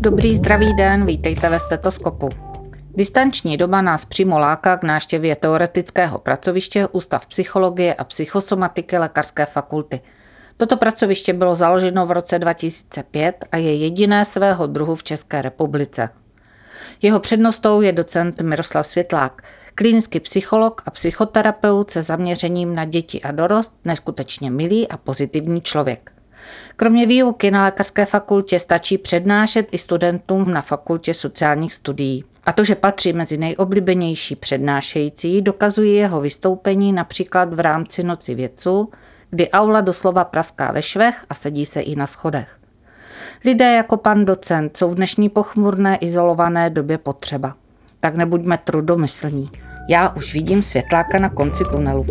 Dobrý zdravý den, vítejte ve stetoskopu. Distanční doba nás přímo láká k návštěvě teoretického pracoviště Ústav psychologie a psychosomatiky Lékařské fakulty. Toto pracoviště bylo založeno v roce 2005 a je jediné svého druhu v České republice. Jeho přednostou je docent Miroslav Světlák, klinický psycholog a psychoterapeut se zaměřením na děti a dorost, neskutečně milý a pozitivní člověk. Kromě výuky na lékařské fakultě stačí přednášet i studentům na fakultě sociálních studií. A to, že patří mezi nejoblíbenější přednášející, dokazují jeho vystoupení například v rámci Noci vědců, kdy aula doslova praská ve švech a sedí se i na schodech. Lidé jako pan docent jsou v dnešní pochmurné izolované době potřeba. Tak nebuďme trudomyslní. Já už vidím světláka na konci tunelu.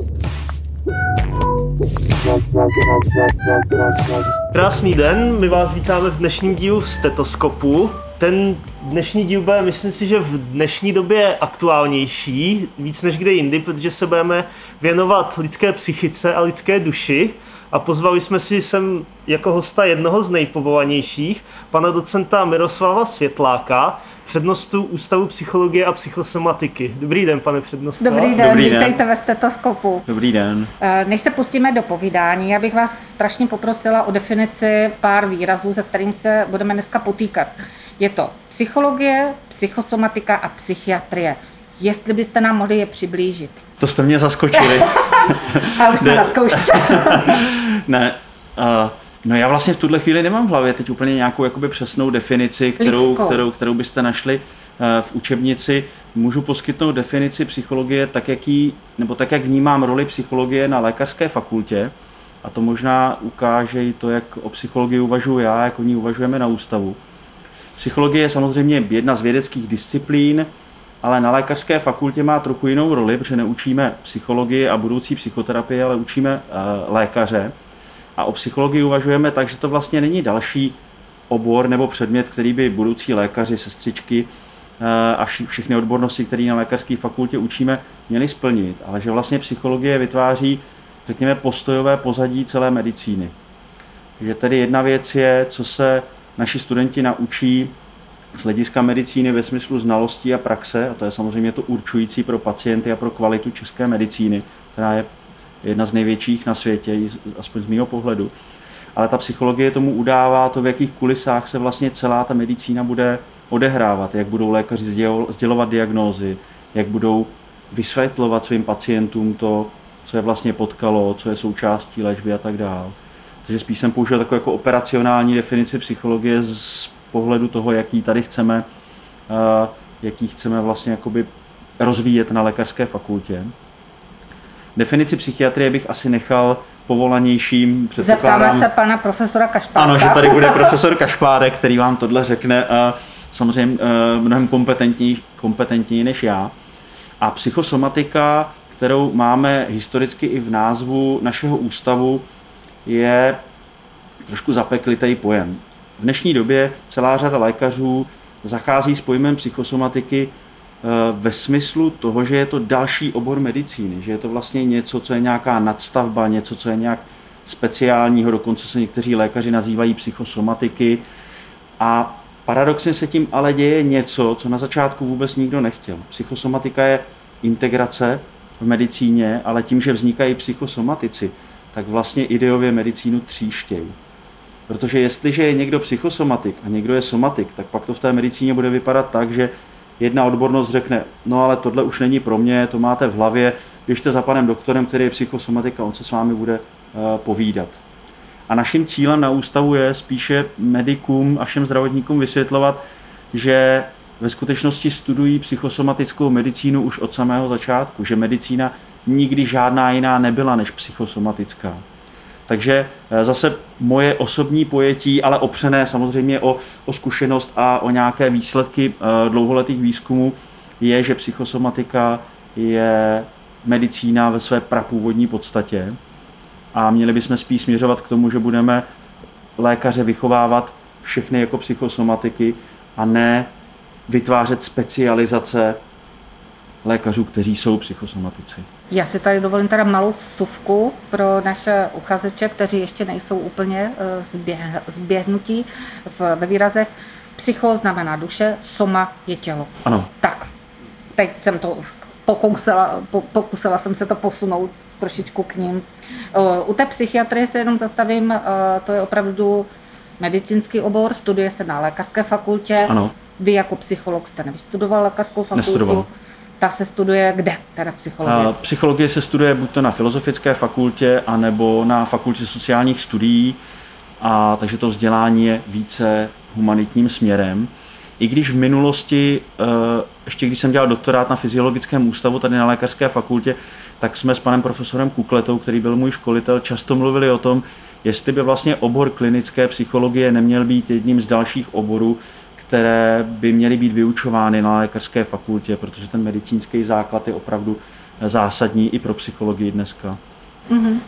Krásný den, my vás vítáme v dnešním dílu Stetoskopu. Ten dnešní díl bude, myslím si, že v dnešní době aktuálnější, víc než kde jindy, protože se budeme věnovat lidské psychice a lidské duši. A pozvali jsme si sem jako hosta jednoho z nejpovolanějších, pana docenta Miroslava Světláka, přednostu Ústavu psychologie a psychosomatiky. Dobrý den, pane přednosto. Dobrý den, Dobrý den. vítejte ve stetoskopu. Dobrý den. Eh, Než se pustíme do povídání, já bych vás strašně poprosila o definici pár výrazů, se kterým se budeme dneska potýkat. Je to psychologie, psychosomatika a psychiatrie. Jestli byste nám mohli je přiblížit. To jste mě zaskočili. A už jsme na zkoušce. ne. Uh, no já vlastně v tuhle chvíli nemám v hlavě teď úplně nějakou jakoby přesnou definici, kterou, Lidskou. kterou, kterou byste našli uh, v učebnici. Můžu poskytnout definici psychologie tak, jak jí, nebo tak, jak vnímám roli psychologie na lékařské fakultě. A to možná ukáže i to, jak o psychologii uvažuji já, jak o ní uvažujeme na ústavu. Psychologie je samozřejmě jedna z vědeckých disciplín, ale na lékařské fakultě má trochu jinou roli, protože neučíme psychologii a budoucí psychoterapii, ale učíme uh, lékaře. A o psychologii uvažujeme tak, že to vlastně není další obor nebo předmět, který by budoucí lékaři, sestřičky eh, a všechny odbornosti, které na lékařské fakultě učíme, měli splnit. Ale že vlastně psychologie vytváří, řekněme, postojové pozadí celé medicíny. Že tedy jedna věc je, co se naši studenti naučí z hlediska medicíny ve smyslu znalostí a praxe, a to je samozřejmě to určující pro pacienty a pro kvalitu české medicíny, která je jedna z největších na světě, aspoň z mého pohledu. Ale ta psychologie tomu udává to, v jakých kulisách se vlastně celá ta medicína bude odehrávat, jak budou lékaři sděl- sdělovat diagnózy, jak budou vysvětlovat svým pacientům to, co je vlastně potkalo, co je součástí léčby a tak dále. Takže spíš jsem použil takovou jako operacionální definici psychologie z pohledu toho, jaký tady chceme, eh, jaký chceme vlastně jakoby rozvíjet na lékařské fakultě. Definici psychiatrie bych asi nechal povolanější. Zeptáme předpokládám- se pana profesora Kašpárka. ano, že tady bude profesor Kašpárek, který vám tohle řekne a samozřejmě eh, mnohem kompetentní, kompetentněji než já. A psychosomatika, kterou máme historicky i v názvu našeho ústavu, je trošku zapeklitý pojem. V dnešní době celá řada lékařů zachází s pojmem psychosomatiky eh, ve smyslu toho, že je to další obor medicíny, že je to vlastně něco, co je nějaká nadstavba, něco, co je nějak speciálního, dokonce se někteří lékaři nazývají psychosomatiky. A paradoxně se tím ale děje něco, co na začátku vůbec nikdo nechtěl. Psychosomatika je integrace v medicíně, ale tím, že vznikají psychosomatici, tak vlastně ideově medicínu tříštějí. Protože jestliže je někdo psychosomatik a někdo je somatik, tak pak to v té medicíně bude vypadat tak, že jedna odbornost řekne, no ale tohle už není pro mě, to máte v hlavě, běžte za panem doktorem, který je psychosomatik a on se s vámi bude uh, povídat. A naším cílem na ústavu je spíše medikům a všem zdravotníkům vysvětlovat, že ve skutečnosti studují psychosomatickou medicínu už od samého začátku, že medicína nikdy žádná jiná nebyla než psychosomatická. Takže eh, zase moje osobní pojetí, ale opřené samozřejmě o, o zkušenost a o nějaké výsledky eh, dlouholetých výzkumů, je, že psychosomatika je medicína ve své prapůvodní podstatě a měli bychom spíš směřovat k tomu, že budeme lékaře vychovávat všechny jako psychosomatiky a ne vytvářet specializace lékařů, kteří jsou psychosomatici. Já si tady dovolím teda malou vsuvku pro naše uchazeče, kteří ještě nejsou úplně eh, zběh, zběhnutí v, ve výrazech. Psycho znamená duše, soma je tělo. Ano. Tak, teď jsem to pokusila, po, pokusila jsem se to posunout trošičku k ním. U té psychiatrie se jenom zastavím, to je opravdu medicínský obor, studuje se na lékařské fakultě. Ano. Vy jako psycholog jste nevystudoval lékařskou fakultu. Nestudoval. Ta se studuje kde, teda psychologie? Psychologie se studuje buď to na Filozofické fakultě, anebo na Fakultě sociálních studií, a takže to vzdělání je více humanitním směrem. I když v minulosti, eh, ještě když jsem dělal doktorát na Fyziologickém ústavu tady na Lékařské fakultě, tak jsme s panem profesorem Kukletou, který byl můj školitel, často mluvili o tom, jestli by vlastně obor klinické psychologie neměl být jedním z dalších oborů, které by měly být vyučovány na lékařské fakultě, protože ten medicínský základ je opravdu zásadní i pro psychologii dneska. Mm-hmm.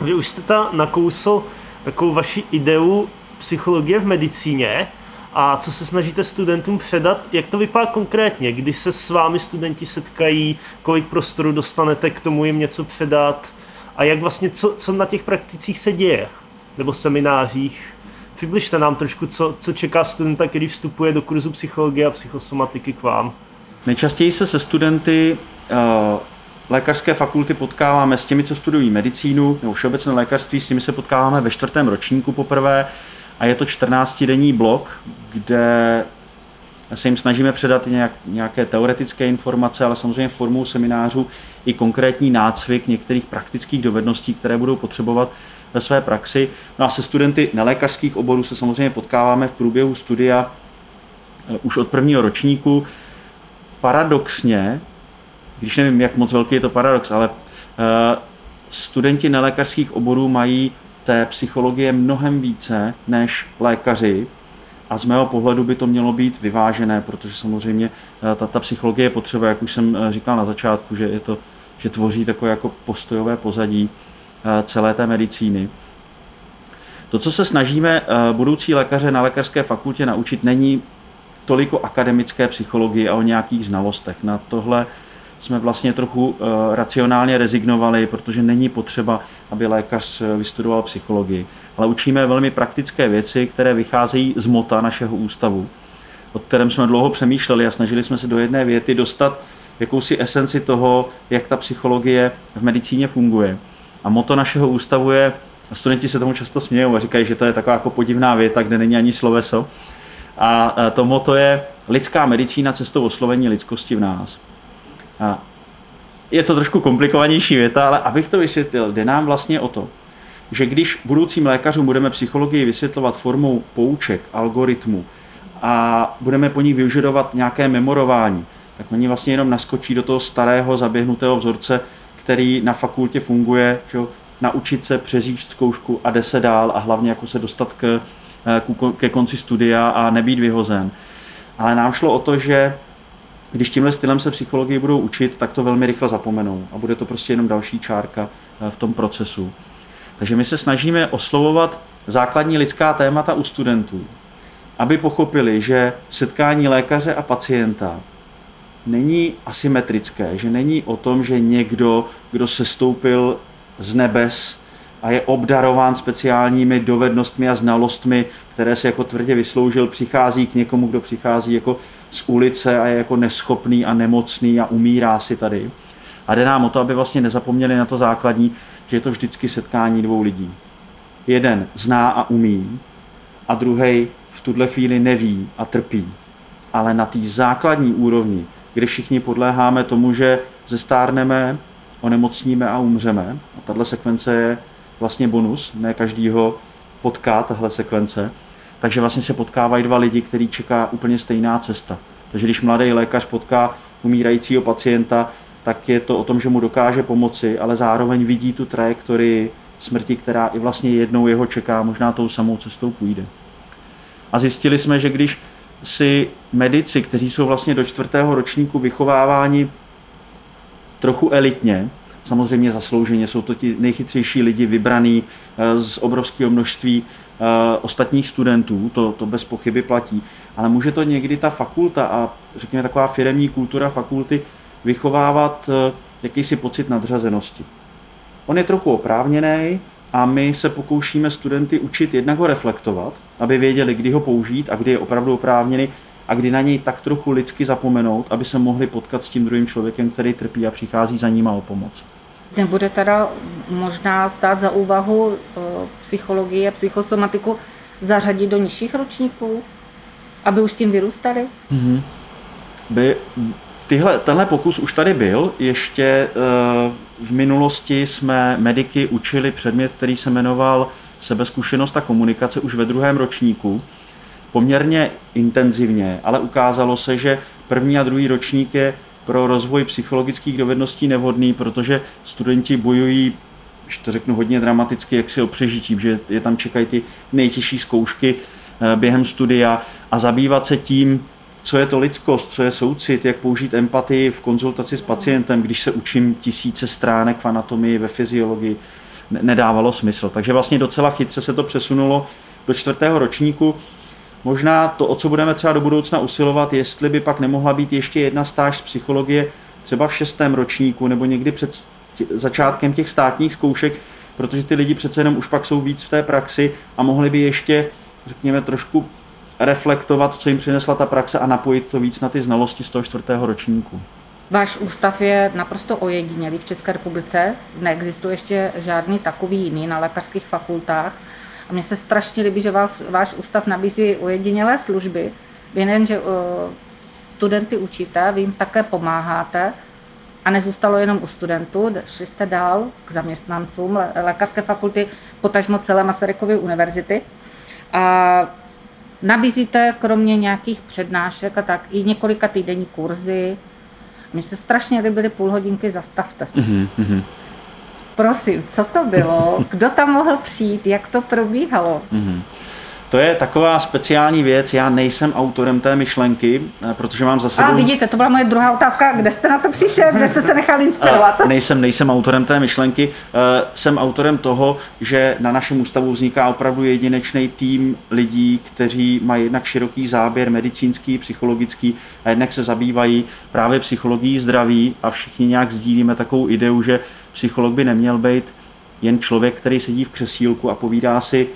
Vy už jste ta nakousl takovou vaši ideu psychologie v medicíně a co se snažíte studentům předat, jak to vypadá konkrétně, kdy se s vámi studenti setkají, kolik prostoru dostanete k tomu jim něco předat a jak vlastně, co, co na těch prakticích se děje, nebo seminářích. Přibližte nám trošku, co, co čeká studenta, který vstupuje do kurzu psychologie a psychosomatiky k vám. Nejčastěji se se studenty uh, lékařské fakulty potkáváme s těmi, co studují medicínu nebo všeobecné lékařství, s těmi se potkáváme ve čtvrtém ročníku poprvé a je to 14-denní blok, kde se jim snažíme předat nějak, nějaké teoretické informace, ale samozřejmě formou seminářů i konkrétní nácvik některých praktických dovedností, které budou potřebovat ve své praxi. No a se studenty nelékařských oborů se samozřejmě potkáváme v průběhu studia eh, už od prvního ročníku. Paradoxně, když nevím, jak moc velký je to paradox, ale eh, studenti nelékařských oborů mají té psychologie mnohem více než lékaři, a z mého pohledu by to mělo být vyvážené, protože samozřejmě eh, ta, ta psychologie je potřeba, jak už jsem říkal na začátku, že, je to, že tvoří takové jako postojové pozadí celé té medicíny. To, co se snažíme budoucí lékaře na lékařské fakultě naučit, není toliko akademické psychologie a o nějakých znalostech. Na tohle jsme vlastně trochu racionálně rezignovali, protože není potřeba, aby lékař vystudoval psychologii ale učíme velmi praktické věci, které vycházejí z mota našeho ústavu, o kterém jsme dlouho přemýšleli a snažili jsme se do jedné věty dostat jakousi esenci toho, jak ta psychologie v medicíně funguje. A moto našeho ústavu je, a studenti se tomu často smějou a říkají, že to je taková jako podivná věta, kde není ani sloveso. A to moto je lidská medicína cestou oslovení lidskosti v nás. A je to trošku komplikovanější věta, ale abych to vysvětlil, jde nám vlastně o to, že když budoucím lékařům budeme psychologii vysvětlovat formou pouček, algoritmu a budeme po nich využívat nějaké memorování, tak oni vlastně jenom naskočí do toho starého zaběhnutého vzorce, který na fakultě funguje, že naučit se přeříct zkoušku a jde se dál a hlavně jako se dostat k, ke konci studia a nebýt vyhozen. Ale nám šlo o to, že když tímhle stylem se psychologii budou učit, tak to velmi rychle zapomenou a bude to prostě jenom další čárka v tom procesu. Takže my se snažíme oslovovat základní lidská témata u studentů, aby pochopili, že setkání lékaře a pacienta není asymetrické, že není o tom, že někdo, kdo se stoupil z nebes a je obdarován speciálními dovednostmi a znalostmi, které se jako tvrdě vysloužil, přichází k někomu, kdo přichází jako z ulice a je jako neschopný a nemocný a umírá si tady. A jde nám o to, aby vlastně nezapomněli na to základní, že je to vždycky setkání dvou lidí. Jeden zná a umí a druhý v tuhle chvíli neví a trpí. Ale na té základní úrovni, kde všichni podléháme tomu, že zestárneme, onemocníme a umřeme, a tahle sekvence je vlastně bonus, ne každýho potká tahle sekvence, takže vlastně se potkávají dva lidi, který čeká úplně stejná cesta. Takže když mladý lékař potká umírajícího pacienta, tak je to o tom, že mu dokáže pomoci, ale zároveň vidí tu trajektorii smrti, která i vlastně jednou jeho čeká, možná tou samou cestou půjde. A zjistili jsme, že když si medici, kteří jsou vlastně do čtvrtého ročníku vychováváni trochu elitně, samozřejmě zaslouženě, jsou to ti nejchytřejší lidi vybraný eh, z obrovského množství eh, ostatních studentů, to, to bez pochyby platí, ale může to někdy ta fakulta a řekněme taková firemní kultura fakulty vychovávat eh, jakýsi pocit nadřazenosti. On je trochu oprávněný a my se pokoušíme studenty učit jednak ho reflektovat, aby věděli, kdy ho použít a kdy je opravdu oprávněný a kdy na něj tak trochu lidsky zapomenout, aby se mohli potkat s tím druhým člověkem, který trpí a přichází za ním o pomoc. Nebude teda možná stát za úvahu eh, psychologii a psychosomatiku zařadit do nižších ročníků, aby už s tím vyrůstali? Mm-hmm. By, tyhle, tenhle pokus už tady byl. Ještě e, v minulosti jsme mediky učili předmět, který se jmenoval sebezkušenost a komunikace už ve druhém ročníku. Poměrně intenzivně, ale ukázalo se, že první a druhý ročník je pro rozvoj psychologických dovedností nevhodný, protože studenti bojují, když to řeknu hodně dramaticky, jak si o přežití, že je tam čekají ty nejtěžší zkoušky eh, během studia a zabývat se tím, co je to lidskost, co je soucit, jak použít empatii v konzultaci s pacientem, když se učím tisíce stránek v anatomii, ve fyziologii, nedávalo smysl. Takže vlastně docela chytře se to přesunulo do čtvrtého ročníku. Možná to, o co budeme třeba do budoucna usilovat, jestli by pak nemohla být ještě jedna stáž z psychologie třeba v šestém ročníku nebo někdy před začátkem těch státních zkoušek, protože ty lidi přece jenom už pak jsou víc v té praxi a mohli by ještě, řekněme, trošku reflektovat, co jim přinesla ta praxe a napojit to víc na ty znalosti z toho čtvrtého ročníku. Váš ústav je naprosto ojedinělý v České republice. Neexistuje ještě žádný takový jiný na lékařských fakultách. A mně se strašně líbí, že vás, váš ústav nabízí ojedinělé služby. Vy nejen, že uh, studenty učíte, vy jim také pomáháte. A nezůstalo jenom u studentů, šli jste dál k zaměstnancům lékařské fakulty, potažmo celé Masarykovy univerzity. A nabízíte kromě nějakých přednášek a tak i několika týdenní kurzy. Mně se strašně líbily půl hodinky, zastavte se. Mm-hmm. Prosím, co to bylo? Kdo tam mohl přijít? Jak to probíhalo? Mm-hmm. To je taková speciální věc. Já nejsem autorem té myšlenky, eh, protože mám za sebou... A vidíte, to byla moje druhá otázka. Kde jste na to přišel? Kde jste se nechal inspirovat? A nejsem, nejsem autorem té myšlenky. Eh, jsem autorem toho, že na našem ústavu vzniká opravdu jedinečný tým lidí, kteří mají jednak široký záběr medicínský, psychologický a jednak se zabývají právě psychologií zdraví a všichni nějak sdílíme takovou ideu, že psycholog by neměl být jen člověk, který sedí v křesílku a povídá si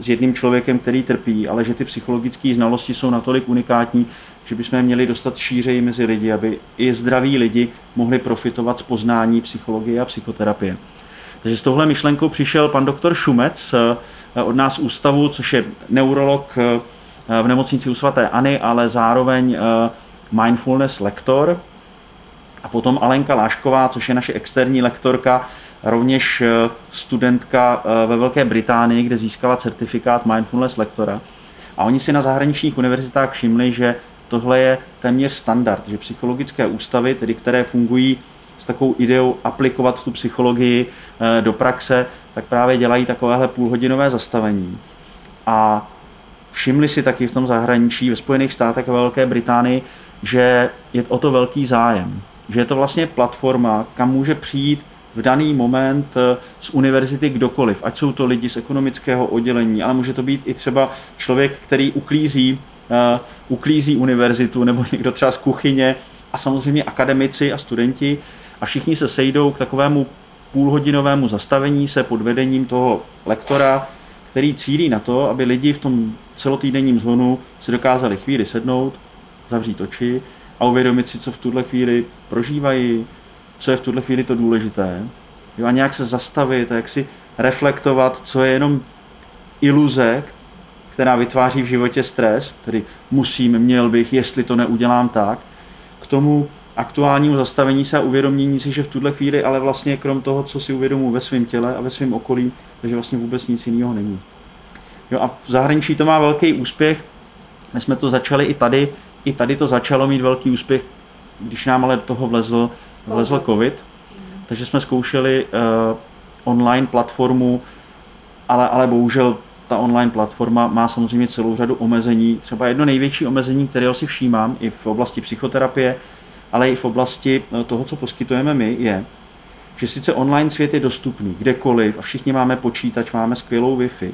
s jedním člověkem, který trpí, ale že ty psychologické znalosti jsou natolik unikátní, že bychom měli dostat šířeji mezi lidi, aby i zdraví lidi mohli profitovat z poznání psychologie a psychoterapie. Takže s touhle myšlenkou přišel pan doktor Šumec eh, od nás ústavu, což je neurolog eh, v nemocnici u svatéAny, ale zároveň eh, mindfulness lektor. A potom Alenka Lášková, což je naše externí lektorka, rovněž eh, studentka eh, ve Velké Británii, kde získala certifikát mindfulness lektora. A oni si na zahraničních univerzitách všimli, že tohle je téměř standard, že psychologické ústavy, tedy které fungují s takovou ideou aplikovat tu psychologii eh, do praxe, tak právě dělají takovéhle půlhodinové zastavení. A všimli si taky v tom zahraničí, ve Spojených státech a Velké Británii, že je o to velký zájem. Že je to vlastně platforma, kam může přijít v daný moment eh, z univerzity kdokoliv, ať jsou to lidi z ekonomického oddělení, ale může to být i třeba člověk, který uklízí, uh, uklízí univerzitu nebo někdo třeba z kuchyně. A samozřejmě akademici a studenti. A všichni se sejdou k takovému půlhodinovému zastavení se pod vedením toho lektora, který cílí na to, aby lidi v tom celotýdenním zhonu si dokázali chvíli sednout, zavřít oči a uvědomit si, co v tuhle chvíli prožívají, co je v tuhle chvíli to důležité. Jo, a nějak se zastavit a jak si reflektovat, co je jenom iluze, která vytváří v životě stres, tedy musím, měl bych, jestli to neudělám tak, k tomu aktuálnímu zastavení se a uvědomění si, že v tuhle chvíli, ale vlastně krom toho, co si uvědomuji ve svém těle a ve svém okolí, takže vlastně vůbec nic jiného není. Jo, a v zahraničí to má velký úspěch. My jsme to začali i tady, i tady to začalo mít velký úspěch, když nám ale toho vlezl vlezl covid, takže jsme zkoušeli uh, online platformu, ale, ale bohužel ta online platforma má samozřejmě celou řadu omezení. Třeba jedno největší omezení, kterého si všímám i v oblasti psychoterapie, ale i v oblasti eh, toho, co poskytujeme my, je, že sice online svět je dostupný kdekoliv a všichni máme počítač, máme skvělou Wi-Fi,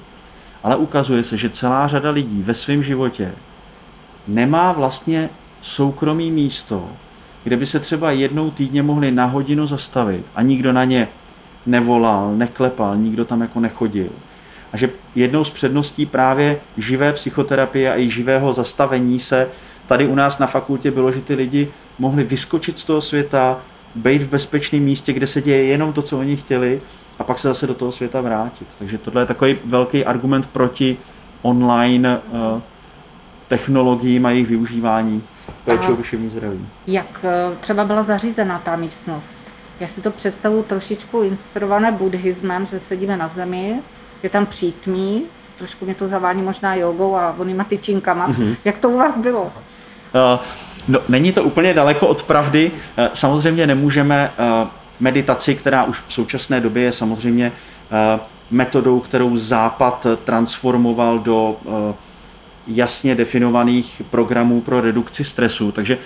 ale ukazuje se, že celá řada lidí ve svém životě nemá vlastně soukromý místo, kde by se třeba jednou týdně mohli na hodinu zastavit a nikdo na ně nevolal, neklepal, nikdo tam jako nechodil. A že jednou z předností právě živé psychoterapie a i živého zastavení se tady u nás na fakultě bylo, že ty lidi mohli vyskočit z toho světa, být v bezpečném místě, kde se děje jenom to, co oni chtěli a pak se zase do toho světa vrátit. Takže tohle je takový velký argument proti online uh, technologiím a jejich využívání péče o duševní zdraví. Jak eh, třeba byla zařízena ta místnost? Já si to představuji trošičku inspirované buddhismem, že sedíme na zemi, je tam přítmí, trošku mě to zavání možná jogou a onýma tyčinkama. Mm-hmm. Jak to u vás bylo? Uh, no, není to úplně daleko od pravdy. Uh, samozřejmě nemůžeme uh, meditaci, která už v současné době je samozřejmě uh, metodou, kterou Západ transformoval do uh, jasně definovaných programů pro redukci stresu, takže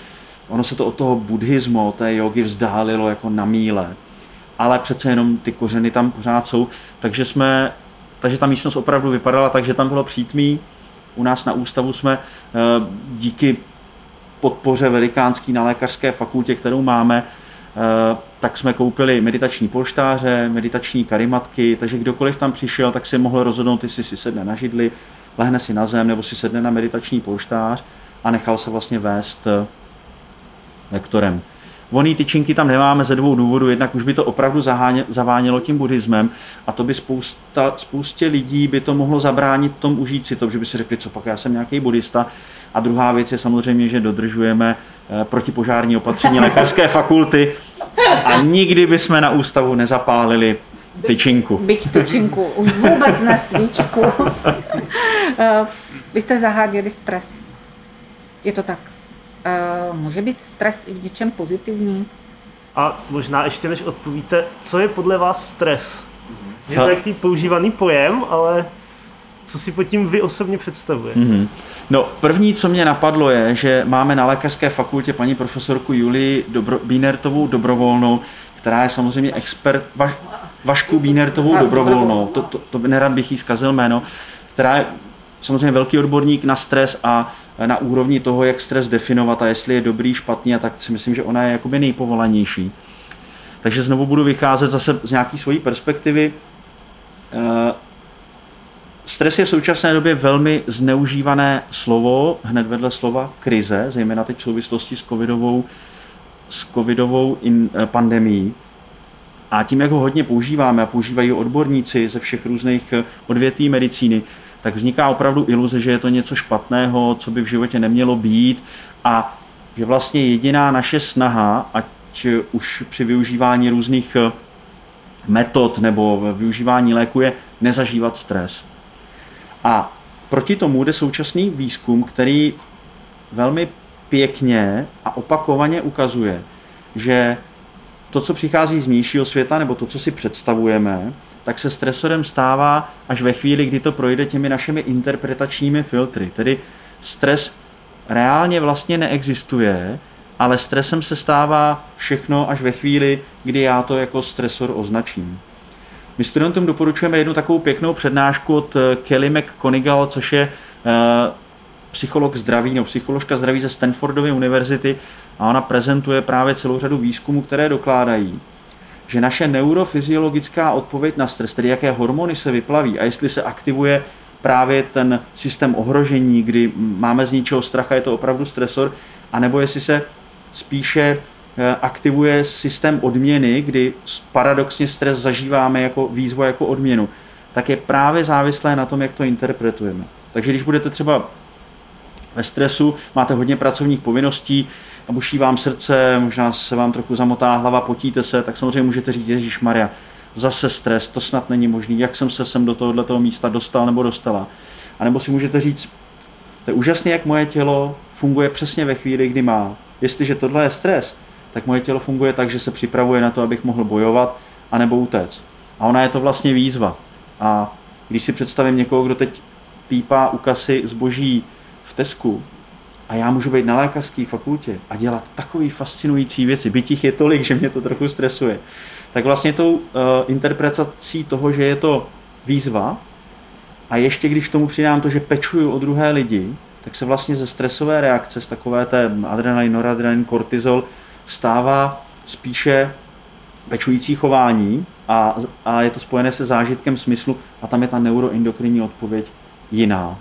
ono se to od toho buddhismu, od té jogy vzdálilo jako na míle. Ale přece jenom ty kořeny tam pořád jsou, takže jsme, takže ta místnost opravdu vypadala tak, že tam bylo přítmí. U nás na ústavu jsme eh, díky podpoře velikánský na lékařské fakultě, kterou máme, eh, tak jsme koupili meditační polštáře, meditační karimatky, takže kdokoliv tam přišel, tak si mohl rozhodnout, jestli si sedne na židli, lehne si na zem nebo si sedne na meditační polštář a nechal se vlastně vést eh, lektorem. Voný tyčinky tam nemáme ze dvou důvodů. Jednak už by to opravdu zavánělo tím buddhismem a to by spousta, spoustě lidí by to mohlo zabránit tom užít si to, že by si řekli, co pak já jsem nějaký buddhista. A druhá věc je samozřejmě, že dodržujeme eh, protipožární opatření lékařské fakulty a nikdy bychom na ústavu nezapálili tyčinku. Byť tyčinku, už vůbec na svíčku. Eh, vy jste zaháděli stres. Je to tak? Eh, může být stres i v něčem pozitivní? A možná ještě než odpovíte, co je podle vás stres? Je to takový používaný pojem, ale co si pod tím vy osobně představujete? Mm-hmm. No, první, co mě napadlo, je, že máme na lékařské fakultě paní profesorku Julii Dobro, Bínertovou dobrovolnou, která je samozřejmě expert, va, Vašku Bínertovou dobrovolnou, to, to, to nerad bych jí zkazil jméno, která je samozřejmě velký odborník na stres a na úrovni toho, jak stres definovat a jestli je dobrý, špatný, a tak si myslím, že ona je jakoby nejpovolanější. Takže znovu budu vycházet zase z nějaké svojí perspektivy. Eh, stres je v současné době velmi zneužívané slovo, hned vedle slova krize, zejména teď v souvislosti s covidovou, s covidovou in, eh, pandemí. A tím, jak ho hodně používáme a používají odborníci ze všech různých eh, odvětví medicíny, tak vzniká opravdu iluze, že je to něco špatného, co by v životě nemělo být a že vlastně jediná naše snaha, ať už při využívání různých eh, metod nebo využívání léku je nezažívat stres. A proti tomu jde současný výzkum, který velmi pěkně a opakovaně ukazuje, že to, co přichází z vnějšího světa, nebo to, co si představujeme, tak se stresorem stává až ve chvíli, kdy to projde těmi našimi interpretačními filtry. Tedy stres reálně vlastně neexistuje, ale stresem se stává všechno až ve chvíli, kdy já to jako stresor označím. My studentům doporučujeme jednu takovou pěknou přednášku od eh, Kelly McConigal, což je uh, psycholog zdraví nebo psycholožka zdraví ze Stanfordovy univerzity a ona prezentuje právě celou řadu výzkumů, které dokládají, že naše neurofyziologická odpověď na stres, tedy jaké hormony se vyplaví a jestli se aktivuje právě ten systém ohrožení, kdy máme z ničeho strach a je to opravdu stresor, anebo jestli se spíše eh, aktivuje systém odměny, kdy paradoxně stres zažíváme jako výzvu, jako odměnu, tak je právě závislé na tom, jak to interpretujeme. Takže když budete třeba ve stresu, máte hodně pracovních povinností, a buší vám srdce, možná se vám trochu zamotá hlava, potíte se, tak samozřejmě můžete říct, Ježíš Maria, zase stres, to snad není možný, jak jsem se sem do tohoto místa dostal nebo dostala. A nebo si můžete říct, to je úžasné, jak moje tělo funguje přesně ve chvíli, kdy má. Jestliže tohle je stres, tak moje tělo funguje tak, že se připravuje na to, abych mohl bojovat, anebo utéct. A ona je to vlastně výzva. A když si představím někoho, kdo teď pípá u kasy zboží v Tesku, a já můžu být na lékařské fakultě a dělat takové fascinující věci, byť jich je tolik, že mě to trochu stresuje, tak vlastně tou uh, interpretací toho, že je to výzva a ještě když tomu přidám to, že pečuju o druhé lidi, tak se vlastně ze stresové reakce, z takové té adrenalin, noradrenalin, kortizol, stává spíše pečující chování a, a je to spojené se zážitkem smyslu a tam je ta neuroendokrinní odpověď jiná.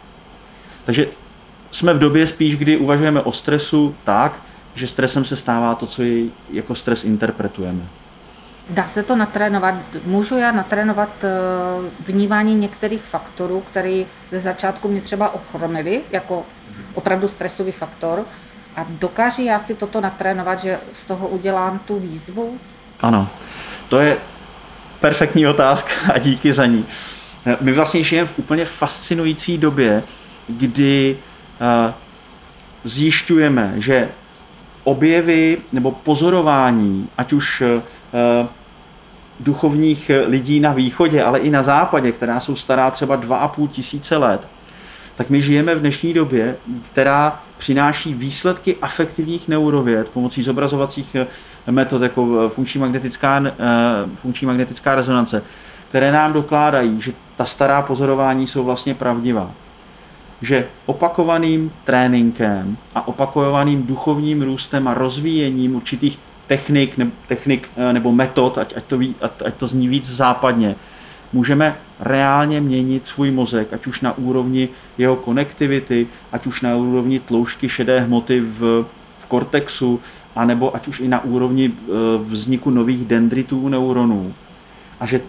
Takže jsme v době spíš, kdy uvažujeme o stresu tak, že stresem se stává to, co ji jako stres interpretujeme. Dá se to natrénovat? Můžu já natrénovat eh, vnímání některých faktorů, které ze začátku mě třeba ochromily jako opravdu stresový faktor a dokáží já si toto natrénovat, že z toho udělám tu výzvu? Ano, to je perfektní otázka a díky za ní. My vlastně žijeme v úplně fascinující době, kdy zjišťujeme, že objevy nebo pozorování, ať už uh, duchovních lidí na východě, ale i na západě, která jsou stará třeba 2,5 tisíce let, tak my žijeme v dnešní době, která přináší výsledky afektivních neurověd pomocí zobrazovacích metod jako funkční magnetická, funkční magnetická rezonance, které nám dokládají, že ta stará pozorování jsou vlastně pravdivá. Že opakovaným tréninkem a opakovaným duchovním růstem a rozvíjením určitých technik, ne, technik nebo metod, ať, ať, to ví, ať, ať to zní víc západně, můžeme reálně měnit svůj mozek, ať už na úrovni jeho konektivity, ať už na úrovni tloušťky šedé hmoty v, v kortexu, anebo ať už i na úrovni e, vzniku nových dendritů neuronů. A že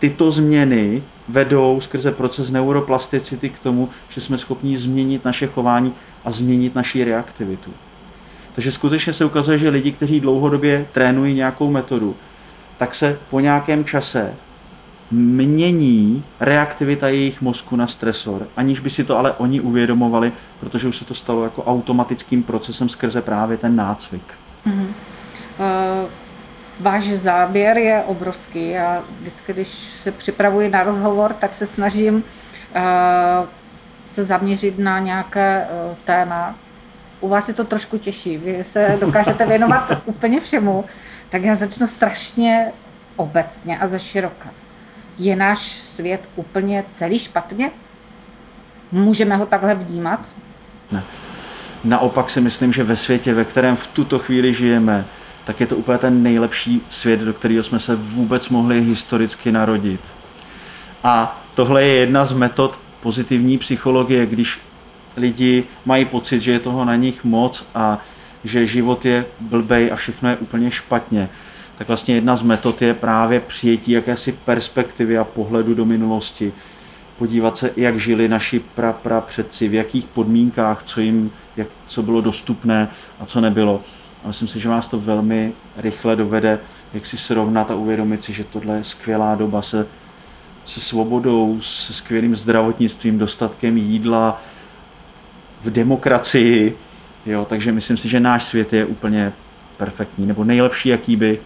tyto změny vedou skrze proces neuroplasticity k tomu, že jsme schopni změnit naše chování a změnit naši reaktivitu. Takže skutečně se ukazuje, že lidi, kteří dlouhodobě trénují nějakou metodu, tak se po nějakém čase mění reaktivita jejich mozku na stresor, aniž by si to ale oni uvědomovali, protože už se to stalo jako automatickým procesem skrze právě ten nácvik. Mm-hmm. Uh, váš záběr je obrovský. Já vždycky, když se připravuji na rozhovor, tak se snažím uh, se zaměřit na nějaké uh, téma. U vás je to trošku těžší, vy se dokážete věnovat úplně všemu, tak já začnu strašně obecně a ze široka je náš svět úplně celý špatně? Můžeme ho takhle vnímat? Ne. Naopak si myslím, že ve světě, ve kterém v tuto chvíli žijeme, tak je to úplně ten nejlepší svět, do kterého jsme se vůbec mohli historicky narodit. A tohle je jedna z metod pozitivní psychologie, když lidi mají pocit, že je toho na nich moc a že život je blbej a všechno je úplně špatně, tak vlastně jedna z metod je právě přijetí jakési perspektivy a pohledu do minulosti. Podívat se, jak žili naši pra, pra předci, v jakých podmínkách, co jim, jak, co bylo dostupné a co nebylo. A myslím si, že vás to velmi rychle dovede, jak si srovnat a uvědomit si, že tohle je skvělá doba se, se svobodou, se skvělým zdravotnictvím, dostatkem jídla, v demokracii. Jo, takže myslím si, že náš svět je úplně perfektní, nebo nejlepší, jaký by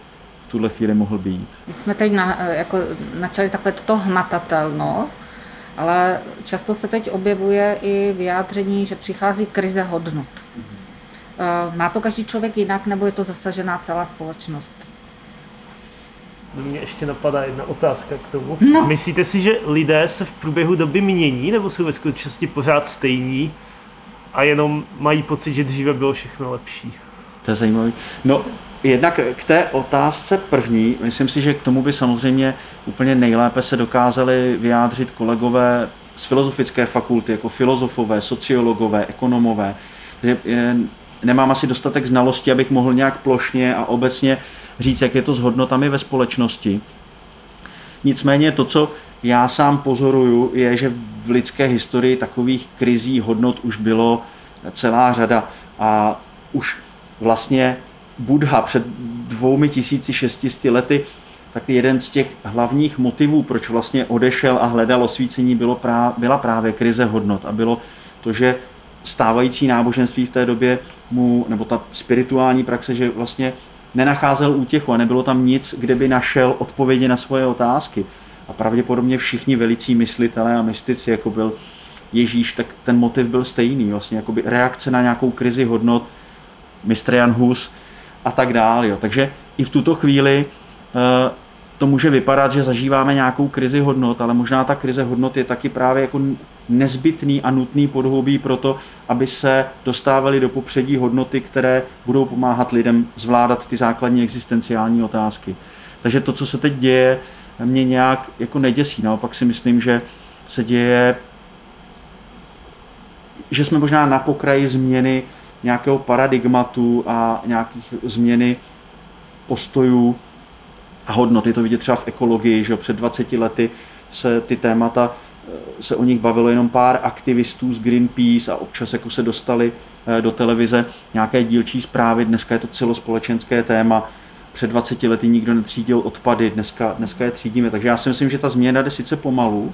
v tuhle chvíli mohl být. My jsme teď na, jako načali takové toto hmatatelno, ale často se teď objevuje i vyjádření, že přichází krize hodnot. Mm-hmm. Má to každý člověk jinak, nebo je to zasažená celá společnost? Mně ještě napadá jedna otázka k tomu. No. Myslíte si, že lidé se v průběhu doby mění, nebo jsou ve skutečnosti pořád stejní a jenom mají pocit, že dříve bylo všechno lepší? To je zajímavé. No, Jednak k té otázce první, myslím si, že k tomu by samozřejmě úplně nejlépe se dokázali vyjádřit kolegové z filozofické fakulty, jako filozofové, sociologové, ekonomové. Takže nemám asi dostatek znalostí, abych mohl nějak plošně a obecně říct, jak je to s hodnotami ve společnosti. Nicméně to, co já sám pozoruju, je, že v lidské historii takových krizí hodnot už bylo celá řada a už vlastně Buddha před dvoumi tisíci šestisty lety, tak jeden z těch hlavních motivů, proč vlastně odešel a hledal osvícení, bylo prá, byla právě krize hodnot a bylo to, že stávající náboženství v té době mu, nebo ta spirituální praxe, že vlastně nenacházel útěchu a nebylo tam nic, kde by našel odpovědi na svoje otázky. A pravděpodobně všichni velicí myslitelé a mystici, jako byl Ježíš, tak ten motiv byl stejný, vlastně jakoby reakce na nějakou krizi hodnot. Mistr Jan Hus a tak dále. Jo. Takže i v tuto chvíli eh, to může vypadat, že zažíváme nějakou krizi hodnot, ale možná ta krize hodnot je taky právě jako nezbytný a nutný podhoubí pro to, aby se dostávaly do popředí hodnoty, které budou pomáhat lidem zvládat ty základní existenciální otázky. Takže to, co se teď děje, mě nějak jako neděsí. Naopak si myslím, že se děje, že jsme možná na pokraji změny nějakého paradigmatu a nějakých změny postojů a hodnoty. To vidět třeba v ekologii, že před 20 lety se ty témata, se o nich bavilo jenom pár aktivistů z Greenpeace a občas jako se dostali eh, do televize nějaké dílčí zprávy. Dneska je to celospolečenské téma. Před 20 lety nikdo netřídil odpady, dneska, dneska je třídíme. Takže já si myslím, že ta změna jde sice pomalu,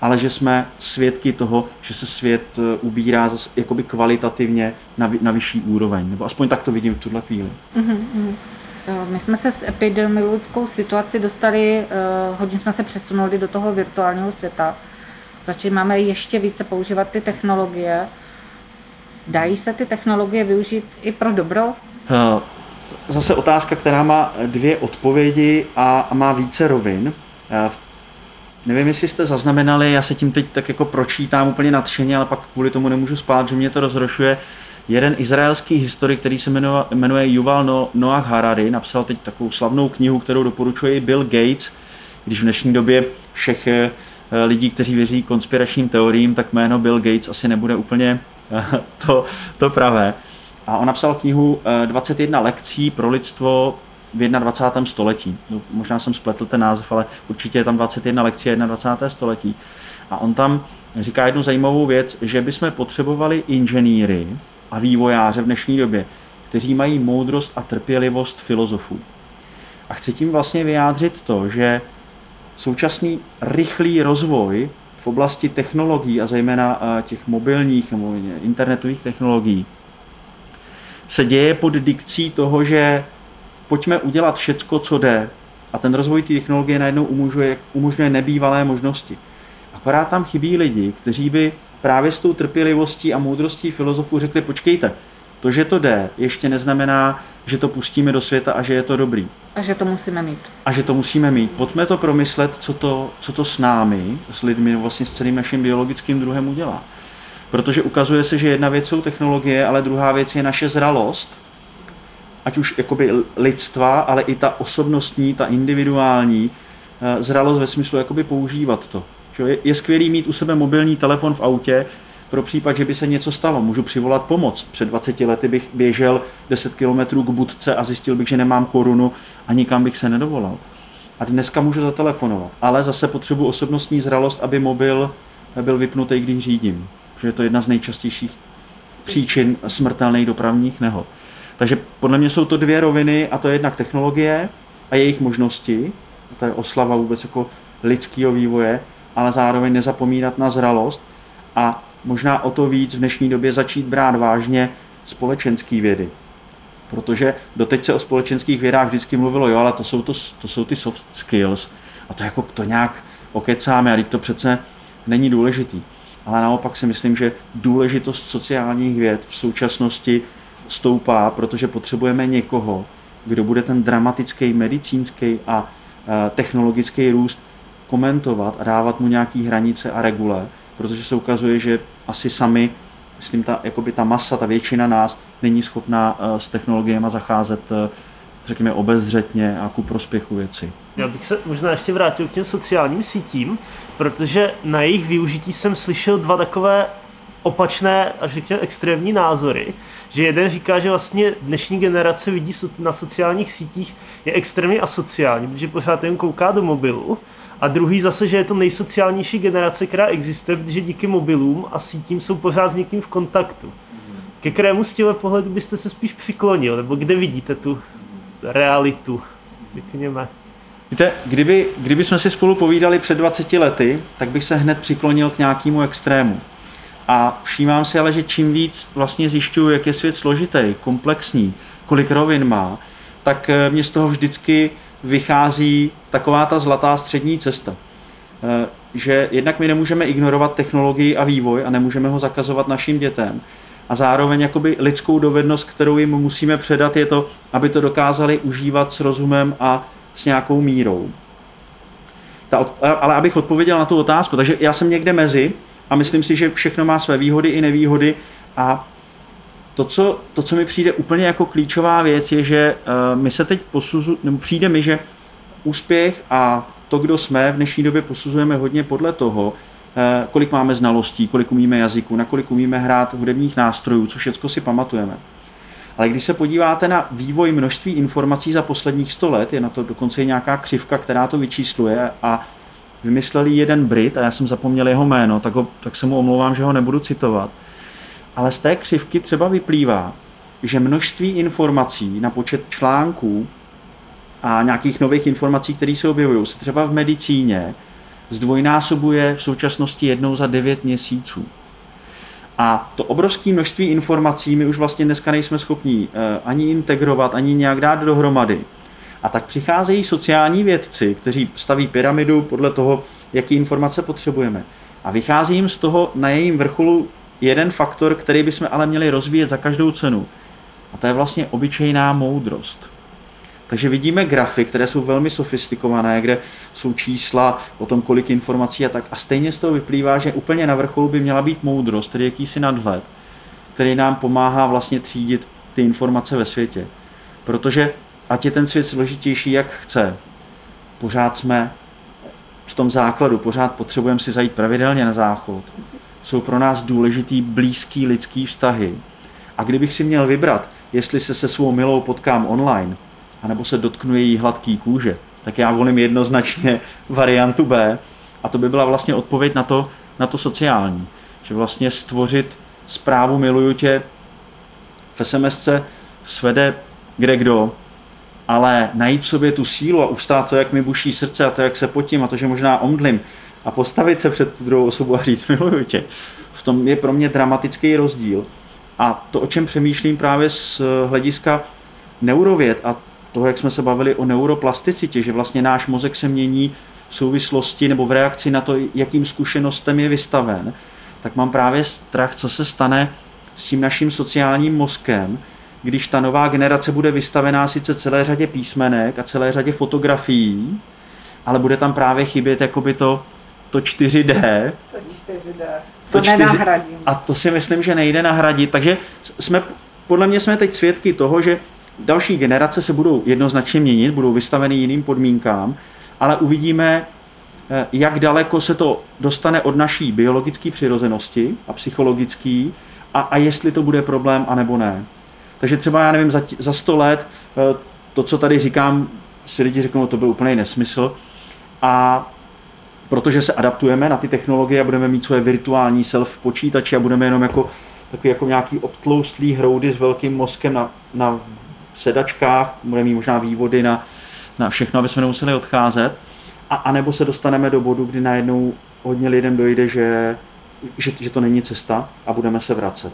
ale že jsme svědky toho, že se svět eh, ubírá zase jakoby kvalitativně na, na vyšší úroveň. Nebo aspoň tak to vidím v tuhle chvíli. Mm-hmm. My jsme se s epidemiologickou situací dostali, hodně jsme se přesunuli do toho virtuálního světa. Začali máme ještě více používat ty technologie. Dají se ty technologie využít i pro dobro? Zase otázka, která má dvě odpovědi a má více rovin. V Nevím, jestli jste zaznamenali, já se tím teď tak jako pročítám úplně nadšeně, ale pak kvůli tomu nemůžu spát, že mě to rozrošuje. Jeden izraelský historik, který se jmenuje, Yuval Noah Harari, napsal teď takovou slavnou knihu, kterou doporučuje Bill Gates, když v dnešní době všech eh, lidí, kteří věří konspiračním teoriím, tak jméno Bill Gates asi nebude úplně eh, to, to pravé. A on napsal knihu 21 eh, lekcí pro lidstvo v 21. století. No, možná jsem spletl ten název, ale určitě je tam 21 lekcí 21. století. A on tam říká jednu zajímavou věc, že bychom potřebovali inženýry a vývojáře v dnešní době, kteří mají moudrost a trpělivost filozofů. A chci tím vlastně vyjádřit to, že současný rychlý rozvoj v oblasti technologií a zejména eh, těch mobilních nebo internetových technologií se děje pod dikcí toho, že pojďme udělat všecko, co jde. A ten rozvoj té technologie najednou umožňuje, umožňuje nebývalé možnosti. Akorát tam chybí lidi, kteří by právě s tou trpělivostí a moudrostí filozofů řekli, počkejte, to, že to jde, ještě neznamená, že to pustíme do světa a že je to dobrý. A že to musíme mít. A že to musíme mít. Pojďme to promyslet, co to, co to s námi, s lidmi, vlastně s celým naším biologickým druhem udělá. Protože ukazuje se, že jedna věc jsou technologie, ale druhá věc je naše zralost ať už jakoby lidstva, ale i ta osobnostní, ta individuální eh, zralost ve smyslu jakoby používat to. Je skvělý mít u sebe mobilní telefon v autě, pro případ, že by se něco stalo. Můžu přivolat pomoc. Před 20 lety bych běžel 10 km k budce a zjistil bych, že nemám korunu a nikam bych se nedovolal. A dneska můžu zatelefonovat. Ale zase potřebuji osobnostní zralost, aby mobil byl vypnutý, když řídím. Že je to jedna z nejčastějších příčin smrtelných dopravních nehod. Takže podle mě jsou to dvě roviny a to je jednak technologie a jejich možnosti, to je oslava vůbec jako lidského vývoje, ale zároveň nezapomínat na zralost a možná o to víc v dnešní době začít brát vážně společenské vědy. Protože doteď se o společenských vědách vždycky mluvilo, jo, ale to jsou, to, to jsou ty soft skills a to jako to nějak okecáme a to přece není důležitý. Ale naopak si myslím, že důležitost sociálních věd v současnosti stoupá, protože potřebujeme někoho, kdo bude ten dramatický medicínský a e, technologický růst komentovat a dávat mu nějaký hranice a regule, protože se ukazuje, že asi sami, myslím, ta, jakoby ta masa, ta většina nás není schopná e, s technologiemi zacházet, e, řekněme, obezřetně a ku prospěchu věci. Já bych se možná ještě vrátil k těm sociálním sítím, protože na jejich využití jsem slyšel dva takové opačné a řekněme extrémní názory, že jeden říká, že vlastně dnešní generace lidí na sociálních sítích je extrémně asociální, protože pořád jen kouká do mobilu, a druhý zase, že je to nejsociálnější generace, která existuje, protože díky mobilům a sítím jsou pořád s někým v kontaktu. Ke kterému z těle pohledu byste se spíš přiklonil, nebo kde vidíte tu realitu, řekněme? Víte, kdyby, kdyby jsme si spolu povídali před 20 lety, tak bych se hned přiklonil k nějakému extrému. A všímám si ale, že čím víc vlastně zjišťuju, jak je svět složitý, komplexní, kolik rovin má, tak eh, mě z toho vždycky vychází taková ta zlatá střední cesta. Eh, že jednak my nemůžeme ignorovat technologii a vývoj a nemůžeme ho zakazovat našim dětem. A zároveň jakoby lidskou dovednost, kterou jim musíme předat, je to, aby to dokázali užívat s rozumem a s nějakou mírou. Ta, ale abych odpověděl na tu otázku, takže já jsem někde mezi, a myslím si, že všechno má své výhody i nevýhody a to co, to, co mi přijde úplně jako klíčová věc, je, že uh, my se teď posuzu, nebo přijde mi, že úspěch a to, kdo jsme, v dnešní době posuzujeme hodně podle toho, uh, kolik máme znalostí, kolik umíme jazyku, na kolik umíme hrát hudebních nástrojů, co všechno si pamatujeme. Ale když se podíváte na vývoj množství informací za posledních 100 let, je na to dokonce i nějaká křivka, která to vyčísluje a vymysleli jeden Brit, a já jsem zapomněl jeho jméno, tak, ho, tak se mu omlouvám, že ho nebudu citovat, ale z té křivky třeba vyplývá, že množství informací na počet článků a nějakých nových informací, které se objevují, se třeba v medicíně zdvojnásobuje v současnosti jednou za 9 měsíců. A to obrovské množství informací my už vlastně dneska nejsme schopni eh, ani integrovat, ani nějak dát dohromady. A tak přicházejí sociální vědci, kteří staví pyramidu podle toho, jaký informace potřebujeme. A vychází jim z toho na jejím vrcholu jeden faktor, který bychom ale měli rozvíjet za každou cenu. A to je vlastně obyčejná moudrost. Takže vidíme grafy, které jsou velmi sofistikované, kde jsou čísla o tom, kolik informací a tak. A stejně z toho vyplývá, že úplně na vrcholu by měla být moudrost, tedy jakýsi nadhled, který nám pomáhá vlastně třídit ty informace ve světě. Protože ať je ten svět složitější, jak chce, pořád jsme v tom základu, pořád potřebujeme si zajít pravidelně na záchod. Jsou pro nás důležitý blízký lidský vztahy. A kdybych si měl vybrat, jestli se se svou milou potkám online, anebo se dotknu její hladký kůže, tak já volím jednoznačně variantu B. A to by byla vlastně odpověď na to, na to sociální. Že vlastně stvořit zprávu miluju tě v SMS svede kde kdo, ale najít sobě tu sílu a ustát to, jak mi buší srdce a to, jak se potím a to, že možná omdlím a postavit se před tu druhou osobu a říct miluju tě, v tom je pro mě dramatický rozdíl. A to, o čem přemýšlím právě z hlediska neurověd a toho, jak jsme se bavili o neuroplasticitě, že vlastně náš mozek se mění v souvislosti nebo v reakci na to, jakým zkušenostem je vystaven, tak mám právě strach, co se stane s tím naším sociálním mozkem, když ta nová generace bude vystavená sice celé řadě písmenek a celé řadě fotografií, ale bude tam právě chybět jakoby to, to 4D. To 4D. To, to 4, nenahradím. A to si myslím, že nejde nahradit. Takže jsme, podle mě jsme teď svědky toho, že další generace se budou jednoznačně měnit, budou vystaveny jiným podmínkám, ale uvidíme, eh, jak daleko se to dostane od naší biologické přirozenosti a psychologické a, a jestli to bude problém, anebo ne. Takže třeba, já nevím, za, za 100 let eh, to, co tady říkám, si lidi řeknou, to byl úplný nesmysl. A protože se adaptujeme na ty technologie a budeme mít svoje virtuální self v počítači a budeme jenom jako takový jako nějaký obtloustlý hroudy s velkým mozkem na, na sedačkách, budeme mít možná vývody na, na všechno, aby jsme nemuseli odcházet. A, a nebo se dostaneme do bodu, kdy najednou hodně lidem dojde, že, že, že to není cesta a budeme se vracet.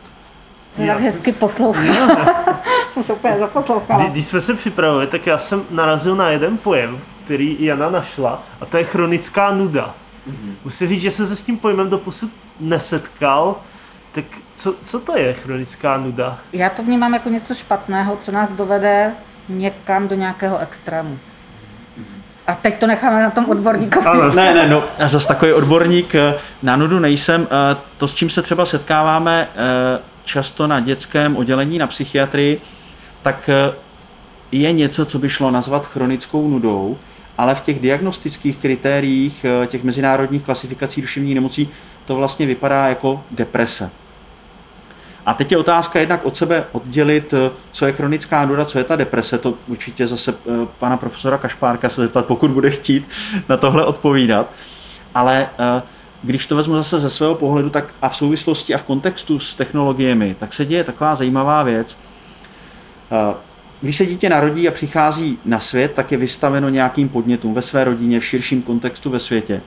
To tak hezky poslouchal. jsem se úplně zaposlouchala. Když jsme se připravili, tak já jsem narazil na jeden pojem, který Jana našla, a to je chronická nuda. Mm-hmm. Musím říct, že jsem se s tím pojmem doposud nesetkal, tak co, co to je chronická nuda? Já to vnímám jako něco špatného, co nás dovede někam do nějakého extrému. A teď to necháme na tom odborníku. ne, ne, no, zase takový odborník eh, na nudu nejsem. Eh, to, s čím se třeba setkáváme eh, často na dětském oddělení na psychiatrii, tak je něco, co by šlo nazvat chronickou nudou, ale v těch diagnostických kritériích těch mezinárodních klasifikací duševních nemocí to vlastně vypadá jako deprese. A teď je otázka jednak od sebe oddělit, eh, co je chronická nuda, co je ta deprese. To určitě zase eh, pana profesora Kašpárka se zeptat, pokud bude chtít na tohle odpovídat. Ale eh, když to vezmu zase ze svého pohledu, tak a v souvislosti a v kontextu s technologiemi, tak se děje taková zajímavá věc. Když se dítě narodí a přichází na svět, tak je vystaveno nějakým podnětům ve své rodině, v širším kontextu ve světě.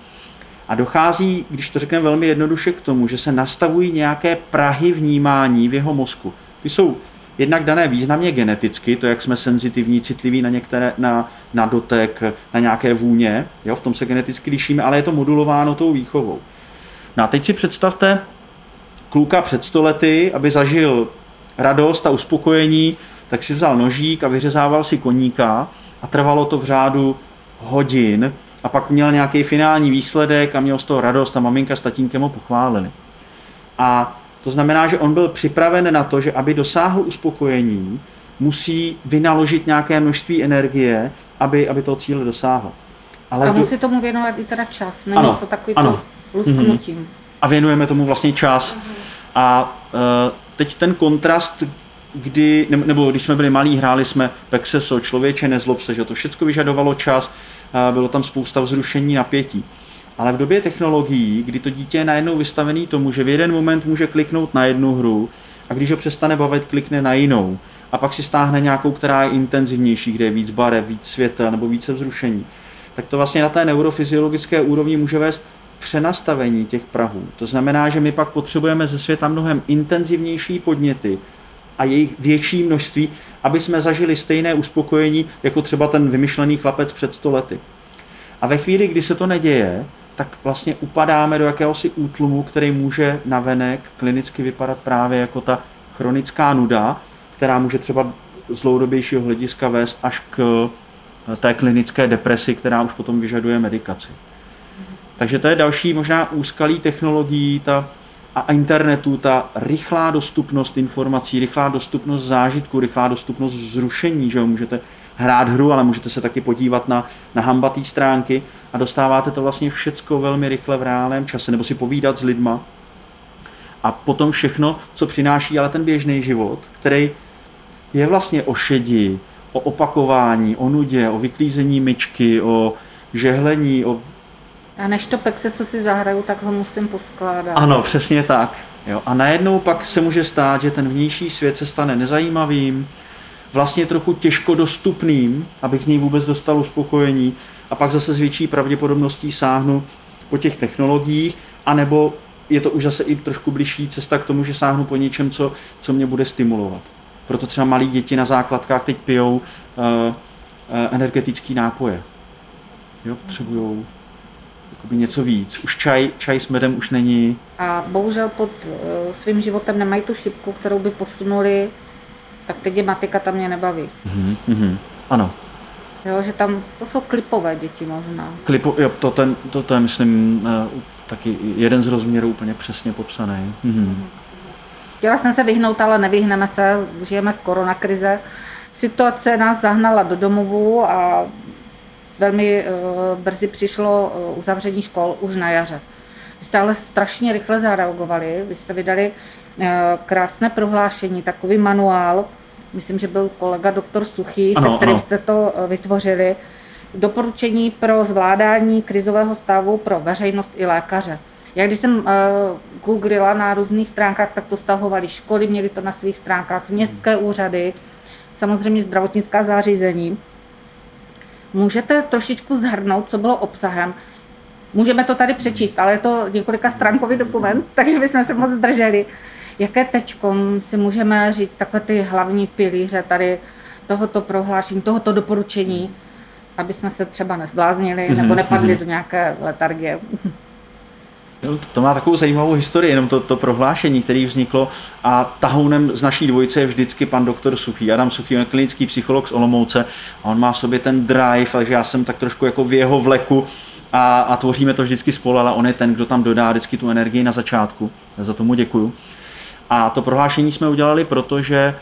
A dochází, když to řekneme velmi jednoduše, k tomu, že se nastavují nějaké prahy vnímání v jeho mozku. Ty jsou jednak dané významně geneticky, to, jak jsme senzitivní, citliví na některé, na, na dotek, na nějaké vůně, jo, v tom se geneticky lišíme, ale je to modulováno tou výchovou. No a teď si představte kluka před stolety, aby zažil radost a uspokojení, tak si vzal nožík a vyřezával si koníka a trvalo to v řádu hodin, a pak měl nějaký finální výsledek a měl z toho radost a maminka s tatínkem ho pochválili. A to znamená, že on byl připraven na to, že aby dosáhl uspokojení, musí vynaložit nějaké množství energie, aby, aby toho cíle dosáhl. Ale a musí tomu věnovat i teda čas, není ano, to takový ano. to lusknutím. Mm-hmm. A věnujeme tomu vlastně čas. A uh, teď ten kontrast, kdy, nebo když jsme byli malí, hráli jsme Pexeso, člověče, nezlob se, že to všechno vyžadovalo čas, bylo tam spousta vzrušení, napětí. Ale v době technologií, kdy to dítě je najednou vystavený tomu, že v jeden moment může kliknout na jednu hru a když ho přestane bavit, klikne na jinou a pak si stáhne nějakou, která je intenzivnější, kde je víc barev, víc světel nebo více vzrušení, tak to vlastně na té neurofyziologické úrovni může vést přenastavení těch Prahů. To znamená, že my pak potřebujeme ze světa mnohem intenzivnější podněty a jejich větší množství, aby jsme zažili stejné uspokojení jako třeba ten vymyšlený chlapec před 100 lety. A ve chvíli, kdy se to neděje, tak vlastně upadáme do jakéhosi útlumu, který může navenek klinicky vypadat právě jako ta chronická nuda, která může třeba z dlouhodobějšího hlediska vést až k té klinické depresi, která už potom vyžaduje medikaci. Takže to je další možná úskalí technologií ta, a internetu, ta rychlá dostupnost informací, rychlá dostupnost zážitku, rychlá dostupnost zrušení, že jo? můžete hrát hru, ale můžete se taky podívat na, na hambatý stránky a dostáváte to vlastně všecko velmi rychle v reálném čase, nebo si povídat s lidma. A potom všechno, co přináší ale ten běžný život, který je vlastně o šedi, o opakování, o nudě, o vyklízení myčky, o žehlení, o a než to pexesu si zahraju, tak ho musím poskládat. Ano, přesně tak. Jo. A najednou pak se může stát, že ten vnější svět se stane nezajímavým, vlastně trochu těžko dostupným, abych z něj vůbec dostal uspokojení a pak zase s větší pravděpodobností sáhnu po těch technologiích, anebo je to už zase i trošku blížší cesta k tomu, že sáhnu po něčem, co, co mě bude stimulovat. Proto třeba malí děti na základkách teď pijou uh, uh, energetický nápoje. Jo, potřebují jakoby něco víc. Už čaj, čaj s medem už není. A bohužel pod uh, svým životem nemají tu šipku, kterou by posunuli, tak teď je matika tam mě nebaví. Mm-hmm. Ano. Jo, že tam, to jsou klipové děti možná. Klipo, jo, to, ten, to, to je, myslím, uh, taky jeden z rozměrů úplně přesně popsaný. Mm-hmm. Chtěla jsem se vyhnout, ale nevyhneme se, žijeme v koronakrize. Situace nás zahnala do domovů a velmi uh, brzy přišlo uh, uzavření škol už na jaře. Vy jste ale strašně rychle zareagovali, vy jste vydali uh, krásné prohlášení, takový manuál, myslím, že byl kolega doktor Suchý, ano, se kterým ano. jste to vytvořili, doporučení pro zvládání krizového stavu pro veřejnost i lékaře. Já když jsem uh, googlila na různých stránkách, tak to stahovali školy, měli to na svých stránkách, městské úřady, samozřejmě zdravotnická zařízení. Můžete trošičku zhrnout, co bylo obsahem? Můžeme to tady přečíst, ale je to několika stránkový dokument, takže bychom se moc zdrželi. Jaké teď si můžeme říct takové ty hlavní pilíře tady tohoto prohlášení, tohoto doporučení, aby jsme se třeba nezbláznili mm-hmm, nebo nepadli mm-hmm. do nějaké letargie? Jo, to má takovou zajímavou historii, jenom to, to prohlášení, které vzniklo a tahounem z naší dvojice je vždycky pan doktor Suchý. Adam Suchý je klinický psycholog z Olomouce a on má v sobě ten drive, takže já jsem tak trošku jako v jeho vleku a, a tvoříme to vždycky spolu, ale on je ten, kdo tam dodá vždycky tu energii na začátku. Za tomu děkuju. A to prohlášení jsme udělali, protože e,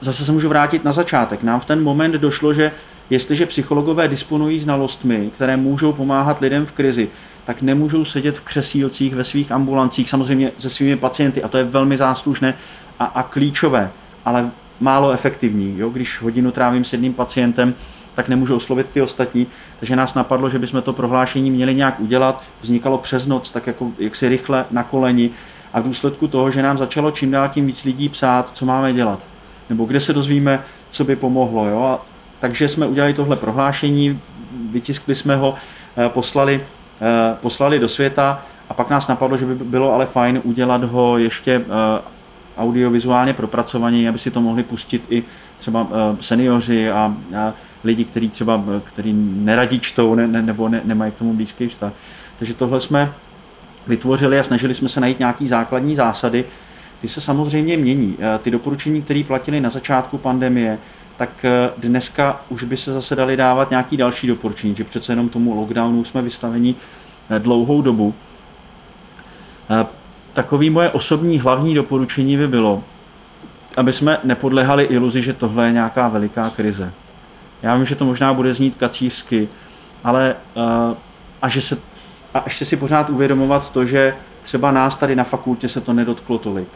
zase se můžu vrátit na začátek. Nám v ten moment došlo, že jestliže psychologové disponují znalostmi, které můžou pomáhat lidem v krizi, tak nemůžou sedět v křesílcích ve svých ambulancích, samozřejmě se svými pacienty, a to je velmi záslužné a, a klíčové, ale málo efektivní. Jo? Když hodinu trávím s jedním pacientem, tak nemůžu oslovit ty ostatní. Takže nás napadlo, že bychom to prohlášení měli nějak udělat. Vznikalo přes noc, tak jako jaksi rychle na koleni. A v důsledku toho, že nám začalo čím dál tím víc lidí psát, co máme dělat. Nebo kde se dozvíme, co by pomohlo. Jo? A takže jsme udělali tohle prohlášení, vytiskli jsme ho, eh, poslali poslali do světa a pak nás napadlo, že by bylo ale fajn udělat ho ještě eh, audiovizuálně propracovaně, aby si to mohli pustit i třeba eh, seniori a, lidi, kteří třeba který neradí čtou ne, ne, nebo ne, nemají k tomu blízký vztah. Takže tohle jsme vytvořili a snažili jsme se najít nějaký základní zásady. Ty se samozřejmě mění. Ty doporučení, které platily na začátku pandemie, tak eh, dneska už by se zase dali dávat nějaký další doporučení, že přece jenom tomu lockdownu jsme vystaveni eh, dlouhou dobu. Eh, Takový moje osobní hlavní doporučení by bylo, aby jsme nepodlehali iluzi, že tohle je nějaká veliká krize. Já vím, že to možná bude znít kacířsky, ale a že se a ještě si pořád uvědomovat to, že třeba nás tady na fakultě se to nedotklo tolik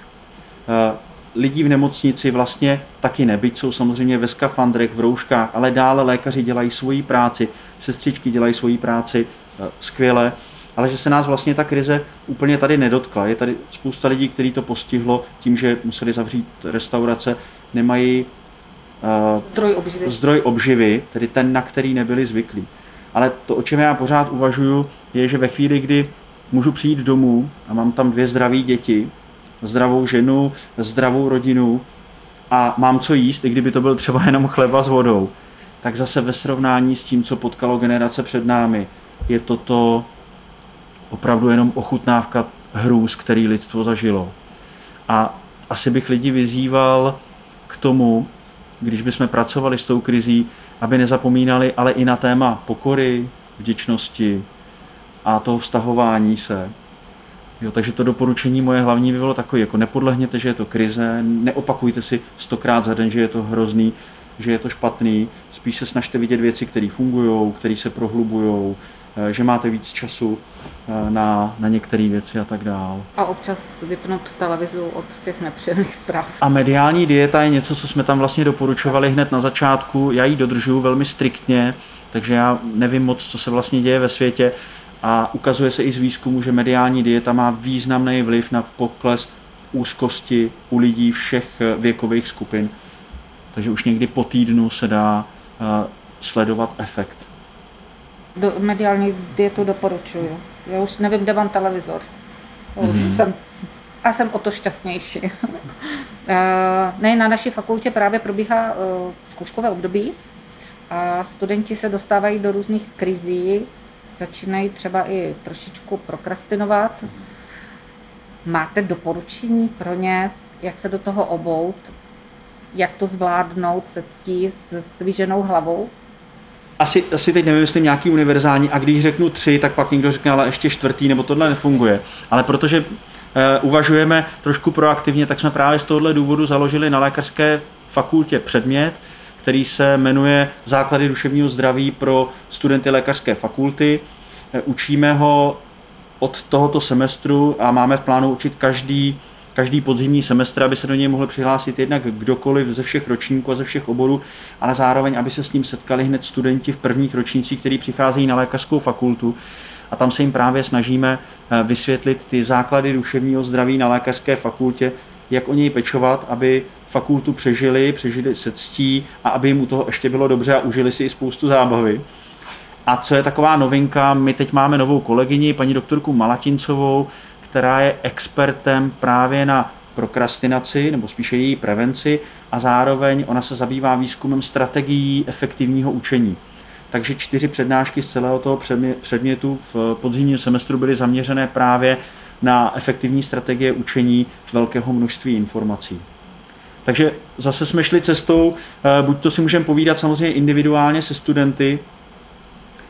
lidí v nemocnici vlastně taky ne, byť jsou samozřejmě ve skafandrech, v rouškách, ale dále lékaři dělají svoji práci, sestřičky dělají svoji práci eh, skvěle, ale že se nás vlastně ta krize úplně tady nedotkla. Je tady spousta lidí, který to postihlo tím, že museli zavřít restaurace, nemají uh, zdroj, obživy. zdroj obživy, tedy ten, na který nebyli zvyklí. Ale to, o čem já pořád uvažuju, je, že ve chvíli, kdy můžu přijít domů a mám tam dvě zdravé děti, zdravou ženu, zdravou rodinu a mám co jíst, i kdyby to byl třeba jenom chleba s vodou, tak zase ve srovnání s tím, co potkalo generace před námi, je toto opravdu jenom ochutnávka hrůz, který lidstvo zažilo. A asi bych lidi vyzýval k tomu, když bychom pracovali s tou krizí, aby nezapomínali ale i na téma pokory, vděčnosti a toho vztahování se, Jo, takže to doporučení moje hlavní by bylo takové, jako nepodlehněte, že je to krize, neopakujte si stokrát za den, že je to hrozný, že je to špatný, spíš se snažte vidět věci, které fungují, které se prohlubují, eh, že máte víc času eh, na, na některé věci a tak dál. A občas vypnout televizu od těch nepříjemných zpráv. A mediální dieta je něco, co jsme tam vlastně doporučovali hned na začátku. Já ji dodržuju velmi striktně, takže já nevím moc, co se vlastně děje ve světě. A ukazuje se i z výzkumu, že mediální dieta má významný vliv na pokles úzkosti u lidí všech eh, věkových skupin. Takže už někdy po týdnu se dá uh, sledovat efekt. Do, mediální dietu doporučuju. Já už nevím, kde mám televizor. Už mm-hmm. jsem, a jsem o to šťastnější. uh, ne, na naší fakultě právě probíhá zkouškové období a studenti se dostávají do různých krizí, začínají třeba i trošičku prokrastinovat. Máte doporučení pro ně, jak se do toho obout, jak to zvládnout se ctí s zdviženou hlavou? Asi, asi teď nevymyslím nějaký univerzální a když řeknu tři, tak pak někdo řekne, ale ještě čtvrtý, nebo tohle nefunguje. Ale protože uh, uvažujeme trošku proaktivně, tak jsme právě z tohohle důvodu založili na lékařské fakultě předmět, který se jmenuje Základy duševního zdraví pro studenty lékařské fakulty. Eh, učíme ho od tohoto semestru a máme v plánu učit každý, každý podzimní semestr, aby se do něj mohl přihlásit jednak kdokoliv ze všech ročníků a ze všech oborů, ale zároveň, aby se s ním setkali hned studenti v prvních ročnících, kteří přicházejí na lékařskou fakultu. A tam se jim právě snažíme eh, vysvětlit ty základy duševního zdraví na lékařské fakultě, jak o něj pečovat, aby fakultu přežili, přežili se ctí a aby jim u toho ještě bylo dobře a užili si i spoustu zábavy. A co je taková novinka, my teď máme novou kolegyni, paní doktorku Malatincovou, která je expertem právě na prokrastinaci, nebo spíše její prevenci a zároveň ona se zabývá výzkumem strategií efektivního učení. Takže čtyři přednášky z celého toho předmětu v podzimním semestru byly zaměřené právě na efektivní strategie učení velkého množství informací. Takže zase jsme šli cestou, eh, buď to si můžeme povídat samozřejmě individuálně se studenty,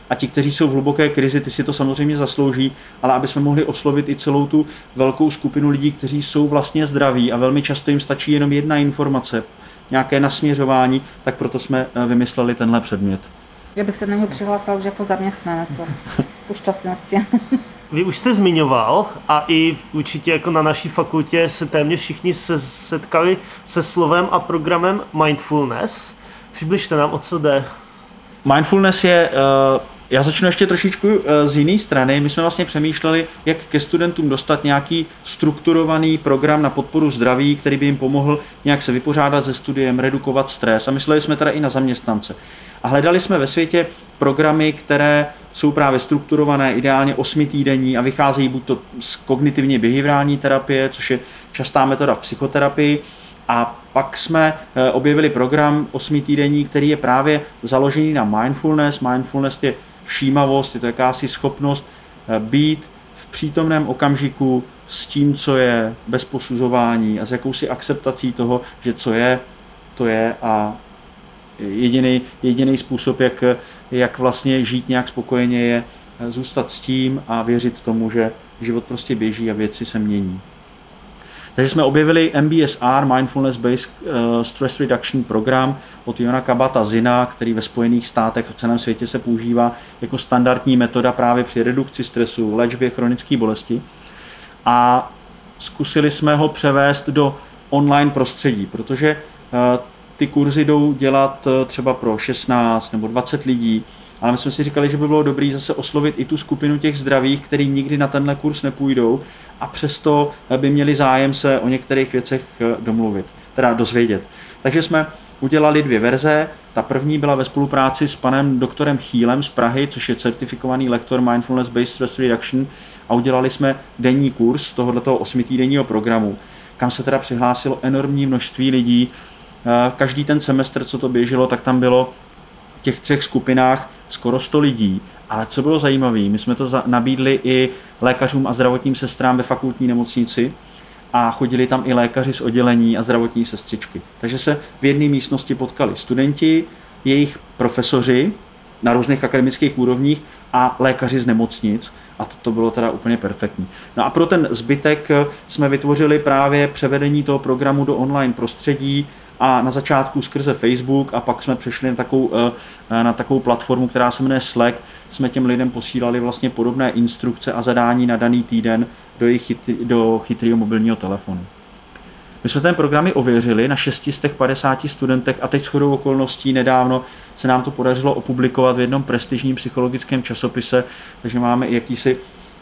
a ti, kteří jsou v hluboké krizi, ty si to samozřejmě zaslouží, ale aby jsme mohli oslovit i celou tu velkou skupinu lidí, kteří jsou vlastně zdraví a velmi často jim stačí jenom jedna informace, nějaké nasměřování, tak proto jsme eh, vymysleli tenhle předmět. Já bych se na něj přihlásila už jako zaměstnanec. Už to asi Vy už jste zmiňoval a i určitě jako na naší fakultě se téměř všichni se setkali se slovem a programem mindfulness. Přibližte nám, o co jde. Mindfulness je uh já začnu ještě trošičku eh, z jiné strany. My jsme vlastně přemýšleli, jak ke studentům dostat nějaký strukturovaný program na podporu zdraví, který by jim pomohl nějak se vypořádat se studiem, redukovat stres. A mysleli jsme teda i na zaměstnance. A hledali jsme ve světě programy, které jsou právě strukturované, ideálně osmitýdenní a vycházejí buď to z kognitivně behaviorální terapie, což je častá metoda v psychoterapii, a pak jsme eh, objevili program osmitýdenní, který je právě založený na mindfulness. Mindfulness je všímavost, je to jakási schopnost eh, být v přítomném okamžiku s tím, co je, bez posuzování a s jakousi akceptací toho, že co je, to je a jediný, jediný způsob, jak, jak vlastně žít nějak spokojeně, je zůstat s tím a věřit tomu, že život prostě běží a věci se mění. Takže jsme objevili MBSR, Mindfulness Based eh, Stress Reduction program od Jona Kabata Zina, který ve Spojených státech a v celém světě se používá jako standardní metoda právě při redukci stresu, léčbě chronické bolesti. A zkusili jsme ho převést do online prostředí, protože eh, ty kurzy jdou dělat eh, třeba pro 16 nebo 20 lidí, ale my jsme si říkali, že by bylo dobré zase oslovit i tu skupinu těch zdravých, kteří nikdy na tenhle kurz nepůjdou a přesto by měli zájem se o některých věcech eh, domluvit, teda dozvědět. Takže jsme udělali dvě verze. Ta první byla ve spolupráci s panem doktorem Chýlem z Prahy, což je certifikovaný lektor Mindfulness Based Stress Reduction a udělali jsme denní kurz tohoto osmitýdenního programu, kam se teda přihlásilo enormní množství lidí. Eh, každý ten semestr, co to běželo, tak tam bylo v těch třech skupinách skoro 100 lidí. Ale co bylo zajímavé, my jsme to nabídli i lékařům a zdravotním sestrám ve fakultní nemocnici a chodili tam i lékaři z oddělení a zdravotní sestřičky. Takže se v jedné místnosti potkali studenti, jejich profesoři na různých akademických úrovních a lékaři z nemocnic a to, to bylo teda úplně perfektní. No a pro ten zbytek jsme vytvořili právě převedení toho programu do online prostředí, a na začátku skrze Facebook a pak jsme přešli na takovou, eh, na takovou platformu, která se jmenuje Slack, jsme těm lidem posílali vlastně podobné instrukce a zadání na daný týden do, jejich do chytrého mobilního telefonu. My jsme ten programy ověřili na 650 studentech a teď shodou okolností nedávno se nám to podařilo opublikovat v jednom prestižním psychologickém časopise, takže máme i jakýsi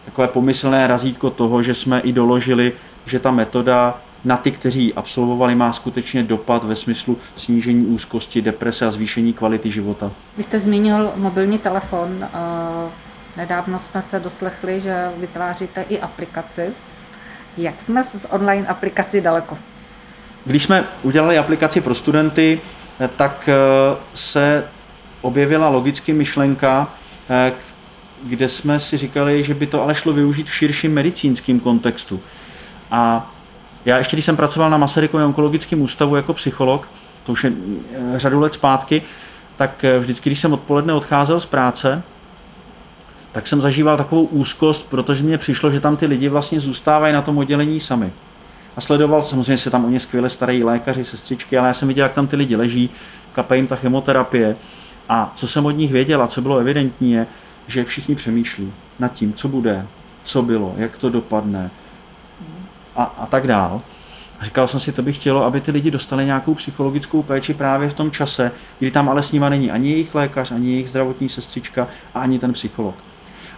takové pomyslné razítko toho, že jsme i doložili, že ta metoda na ty, kteří absolvovali, má skutečně dopad ve smyslu snížení úzkosti, deprese a zvýšení kvality života. Vy jste zmínil mobilní telefon. Nedávno jsme se doslechli, že vytváříte i aplikaci. Jak jsme s online aplikací daleko? Když jsme udělali aplikaci pro studenty, tak eh, se objevila logicky myšlenka, eh, kde jsme si říkali, že by to ale šlo využít v širším medicínském kontextu. A já ještě, když jsem pracoval na Masarykově onkologickém ústavu jako psycholog, to už je eh, řadu let zpátky, tak eh, vždycky, když jsem odpoledne odcházel z práce, tak jsem zažíval takovou úzkost, protože mně přišlo, že tam ty lidi vlastně zůstávají na tom oddělení sami. A sledoval, samozřejmě se tam o ně skvěle starají lékaři, sestřičky, ale já jsem viděl, jak tam ty lidi leží, kape jim ta chemoterapie. A co jsem od nich věděl a co bylo evidentní je, že všichni přemýšlí nad tím, co bude, co bylo, jak to dopadne, a, a tak dál. A říkal jsem si, to bych chtělo, aby ty lidi dostali nějakou psychologickou péči právě v tom čase, kdy tam ale s nima není ani jejich lékař, ani jejich zdravotní sestřička a ani ten psycholog.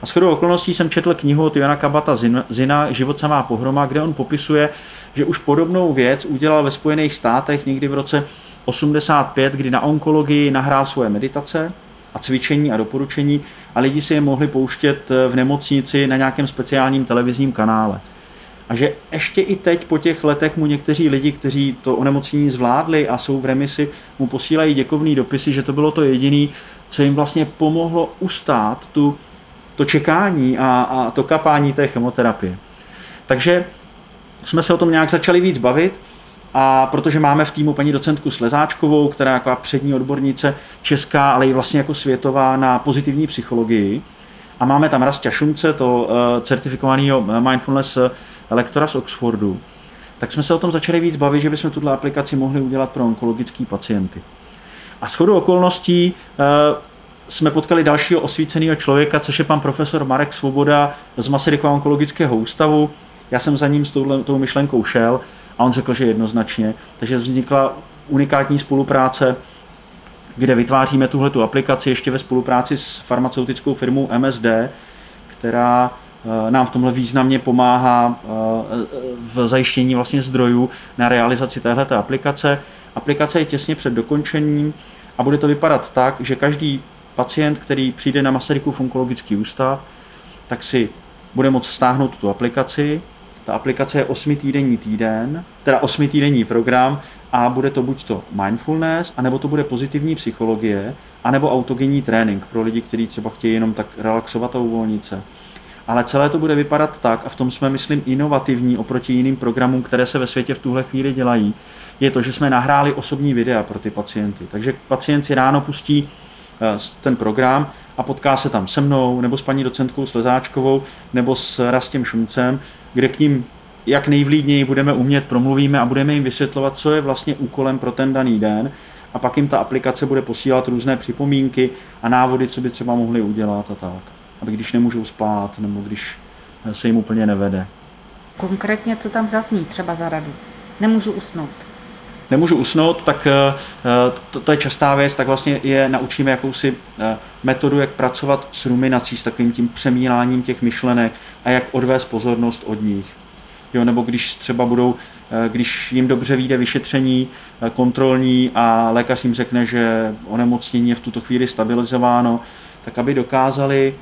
A shodou okolností jsem četl knihu od Jana Kabata Zina Život samá pohroma, kde on popisuje, že už podobnou věc udělal ve Spojených státech někdy v roce 85, kdy na onkologii nahrál svoje meditace a cvičení a doporučení a lidi si je mohli pouštět v nemocnici na nějakém speciálním televizním kanále. A že ještě i teď po těch letech mu někteří lidi, kteří to onemocnění zvládli a jsou v remisi, mu posílají děkovný dopisy, že to bylo to jediné, co jim vlastně pomohlo ustát tu, to čekání a, a to kapání té chemoterapie. Takže jsme se o tom nějak začali víc bavit a protože máme v týmu paní docentku Slezáčkovou, která je jako přední odbornice česká, ale i vlastně jako světová na pozitivní psychologii, a máme tam Rastě Šumce, to uh, certifikovaného mindfulness lektora z Oxfordu, tak jsme se o tom začali víc bavit, že bychom tuto aplikaci mohli udělat pro onkologické pacienty. A shodou okolností uh, jsme potkali dalšího osvíceného člověka, což je pan profesor Marek Svoboda z Masarykova onkologického ústavu. Já jsem za ním s touhle, tou myšlenkou šel a on řekl, že jednoznačně. Takže vznikla unikátní spolupráce kde vytváříme tuhletu aplikaci ještě ve spolupráci s farmaceutickou firmou MSD, která eh, nám v tomhle významně pomáhá eh, v zajištění vlastně zdrojů na realizaci této aplikace. Aplikace je těsně před dokončením a bude to vypadat tak, že každý pacient, který přijde na Masarykův onkologický ústav, tak si bude moct stáhnout tu aplikaci. Ta aplikace je 8 týdenní týden, teda 8 týdenní program a bude to buď to mindfulness, anebo to bude pozitivní psychologie, anebo autogenní trénink pro lidi, kteří třeba chtějí jenom tak relaxovat a uvolnit se. Ale celé to bude vypadat tak, a v tom jsme, myslím, inovativní oproti jiným programům, které se ve světě v tuhle chvíli dělají, je to, že jsme nahráli osobní videa pro ty pacienty. Takže pacient si ráno pustí eh, ten program a potká se tam se mnou, nebo s paní docentkou Slezáčkovou, nebo s Rastěm Šumcem, kde k ním jak nejvlídněji budeme umět, promluvíme a budeme jim vysvětlovat, co je vlastně úkolem pro ten daný den a pak jim ta aplikace bude posílat různé připomínky a návody, co by třeba mohli udělat a tak. Aby když nemůžou spát, nebo když se jim úplně nevede. Konkrétně, co tam zazní třeba za radu? Nemůžu usnout. Nemůžu usnout, tak eh, to, to je častá věc, tak vlastně je naučíme jakousi eh, metodu, jak pracovat s ruminací, s takovým tím přemíláním těch myšlenek a jak odvést pozornost od nich. Jo, nebo když třeba budou Eh, když jim dobře vyjde vyšetření eh, kontrolní a lékař jim řekne, že onemocnění je v tuto chvíli stabilizováno, tak aby dokázali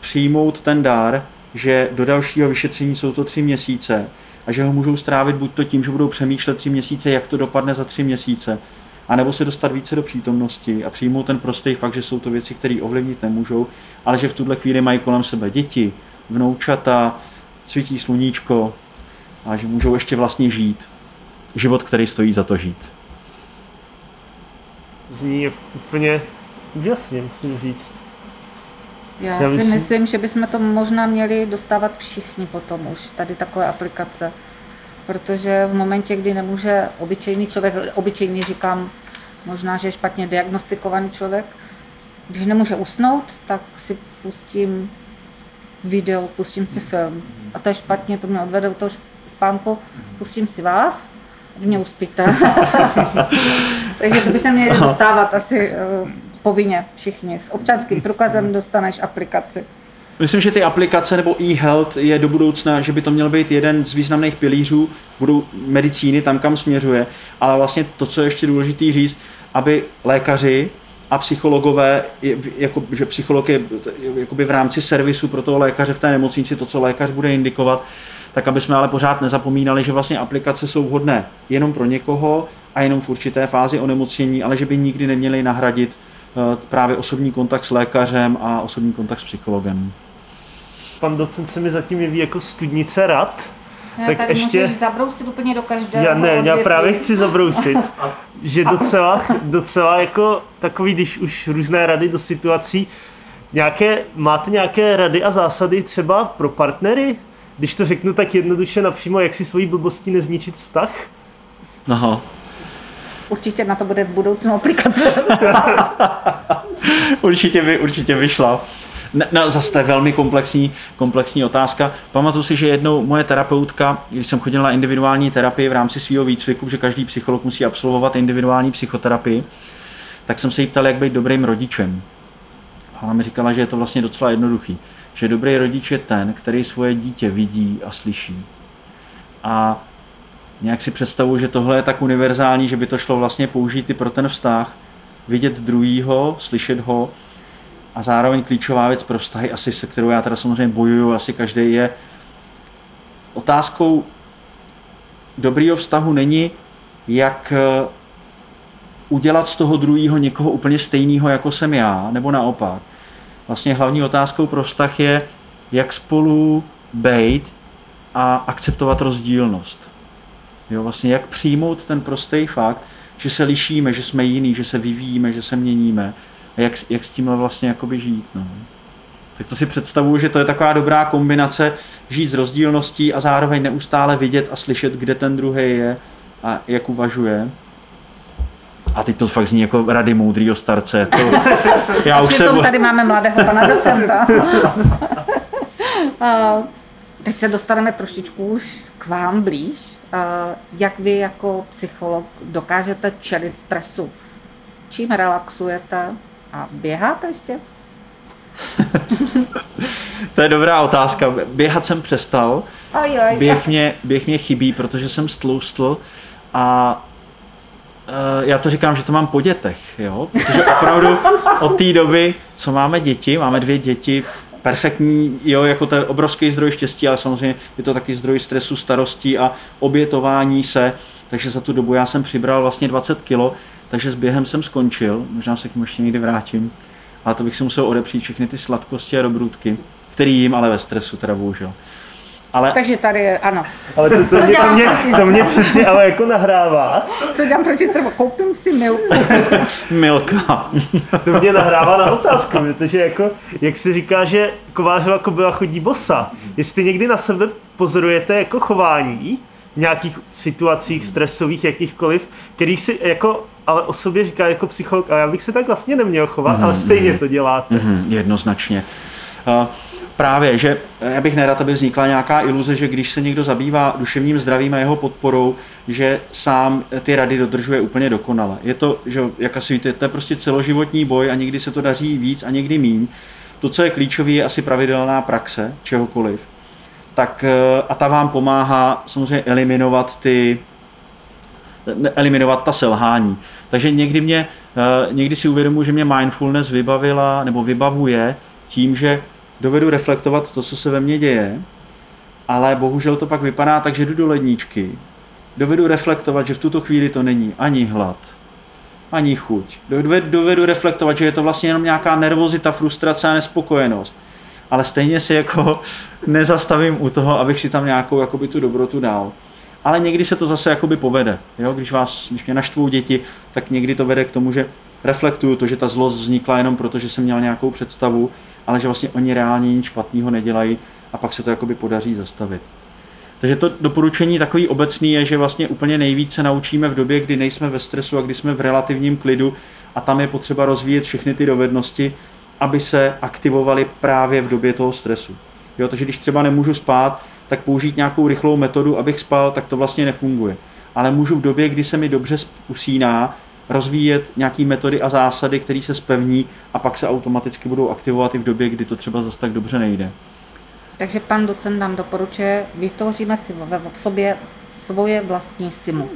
přijmout ten dar, že do dalšího vyšetření jsou to tři měsíce a že ho můžou strávit buď to tím, že budou přemýšlet tři měsíce, jak to dopadne za tři měsíce, anebo se dostat více do přítomnosti a přijmout ten prostý fakt, že jsou to věci, které ovlivnit nemůžou, ale že v tuhle chvíli mají kolem sebe děti, vnoučata, svítí sluníčko, a že můžou ještě vlastně žít. Život, který stojí za to žít. Zní úplně úžasně, musím říct. Já, Já si myslím... myslím, že bychom to možná měli dostávat všichni potom už, tady takové aplikace. Protože v momentě, kdy nemůže obyčejný člověk, obyčejný říkám, možná, že je špatně diagnostikovaný člověk, když nemůže usnout, tak si pustím video, pustím si film. A to je špatně, to mě odvede do toho spánku, pustím si vás, vy mě uspíte. Takže to by se měli dostávat asi uh, povinně všichni. S občanským průkazem dostaneš aplikaci. Myslím, že ty aplikace nebo e-health je do budoucna, že by to měl být jeden z významných pilířů budou medicíny, tam kam směřuje, ale vlastně to, co je ještě důležité říct, aby lékaři a psychologové, jako, že psycholog je jakoby v rámci servisu pro toho lékaře v té nemocnici, to, co lékař bude indikovat, tak aby jsme ale pořád nezapomínali, že vlastně aplikace jsou vhodné jenom pro někoho a jenom v určité fázi onemocnění, ale že by nikdy neměly nahradit právě osobní kontakt s lékařem a osobní kontakt s psychologem. Pan docent se mi zatím jeví jako studnice rad, ne, tak ještě... můžeš zabrousit úplně do každého Já ne, já právě chci zabrousit, že docela, docela jako takový, když už různé rady do situací, nějaké, máte nějaké rady a zásady třeba pro partnery? když to řeknu tak jednoduše napřímo, jak si svojí blbostí nezničit vztah? Aha. Určitě na to bude v budoucnu aplikace. určitě by, určitě vyšla. Ne, no, zase to je velmi komplexní, komplexní otázka. Pamatuju si, že jednou moje terapeutka, když jsem chodil na individuální terapii v rámci svého výcviku, že každý psycholog musí absolvovat individuální psychoterapii, tak jsem se jí ptal, jak být dobrým rodičem. A ona mi říkala, že je to vlastně docela jednoduchý že dobrý rodič je ten, který svoje dítě vidí a slyší. A nějak si představuji, že tohle je tak univerzální, že by to šlo vlastně použít i pro ten vztah, vidět druhýho, slyšet ho a zároveň klíčová věc pro vztahy, asi se kterou já teda samozřejmě bojuju, asi každý je otázkou dobrýho vztahu není, jak eh, udělat z toho druhého někoho úplně stejného, jako jsem já, nebo naopak, vlastně hlavní otázkou pro vztah je, jak spolu bejt a akceptovat rozdílnost. Jo, vlastně jak přijmout ten prostý fakt, že se lišíme, že jsme jiný, že se vyvíjíme, že se měníme a jak, jak s tímhle vlastně jakoby žít. No. Tak to si představuju, že to je taková dobrá kombinace žít s rozdílností a zároveň neustále vidět a slyšet, kde ten druhý je a jak uvažuje. A teď to fakt zní jako rady moudrýho starce. To, já už přitom se... tady máme mladého pana docenta. teď se dostaneme trošičku už k vám blíž. Jak vy jako psycholog dokážete čelit stresu? Čím relaxujete? A běháte ještě? to je dobrá otázka. Běhat jsem přestal. Běh mě, běh mě chybí, protože jsem stloustl a Uh, já to říkám, že to mám po dětech, jo? protože opravdu od té doby, co máme děti, máme dvě děti, perfektní, jo, jako to je obrovský zdroj štěstí, ale samozřejmě je to taky zdroj stresu, starostí a obětování se, takže za tu dobu já jsem přibral vlastně 20 kilo, takže s během jsem skončil, možná se k tomu ještě někdy vrátím, ale to bych si musel odepřít všechny ty sladkosti a dobrůdky. který jim ale ve stresu, teda bohužel. Ale Takže tady je, ano. Ale to, to, Co mě, to, mě, to mě přesně ale jako nahrává. Co dělám proti stresu? Koupím si milku. Milka. To mě nahrává na otázku, protože jako, jak se říká, že kovářova kobila chodí bosa. Jestli někdy na sebe pozorujete jako chování v nějakých situacích stresových, jakýchkoliv, kterých si jako ale o sobě říká jako psycholog, a já bych se tak vlastně neměl chovat, ale stejně to děláte. Mhm, jednoznačně. Uh, Právě, že já bych nerad, aby vznikla nějaká iluze, že když se někdo zabývá duševním zdravím a jeho podporou, že sám ty rady dodržuje úplně dokonale. Je to, že jak asi víte, to je prostě celoživotní boj a někdy se to daří víc a někdy míň. To, co je klíčové, je asi pravidelná praxe čehokoliv. Tak a ta vám pomáhá samozřejmě eliminovat ty, eliminovat ta selhání. Takže někdy, mě, někdy si uvědomuji, že mě mindfulness vybavila nebo vybavuje tím, že dovedu reflektovat to, co se ve mně děje, ale bohužel to pak vypadá tak, že jdu do ledničky, dovedu reflektovat, že v tuto chvíli to není ani hlad, ani chuť. Dovedu, dovedu reflektovat, že je to vlastně jenom nějaká nervozita, frustrace a nespokojenost. Ale stejně si jako nezastavím u toho, abych si tam nějakou jakoby tu dobrotu dal. Ale někdy se to zase jakoby povede. Jo? Když, vás, když mě naštvou děti, tak někdy to vede k tomu, že reflektuju to, že ta zlost vznikla jenom proto, že jsem měl nějakou představu ale že vlastně oni reálně nic špatného nedělají a pak se to jakoby podaří zastavit. Takže to doporučení takový obecný je, že vlastně úplně nejvíce naučíme v době, kdy nejsme ve stresu a kdy jsme v relativním klidu a tam je potřeba rozvíjet všechny ty dovednosti, aby se aktivovaly právě v době toho stresu. Jo, takže když třeba nemůžu spát, tak použít nějakou rychlou metodu, abych spal, tak to vlastně nefunguje. Ale můžu v době, kdy se mi dobře usíná, rozvíjet nějaké metody a zásady, které se spevní a pak se automaticky budou aktivovat i v době, kdy to třeba zase tak dobře nejde. Takže pan docent nám doporučuje, vytvoříme si v sobě svoje vlastní simu.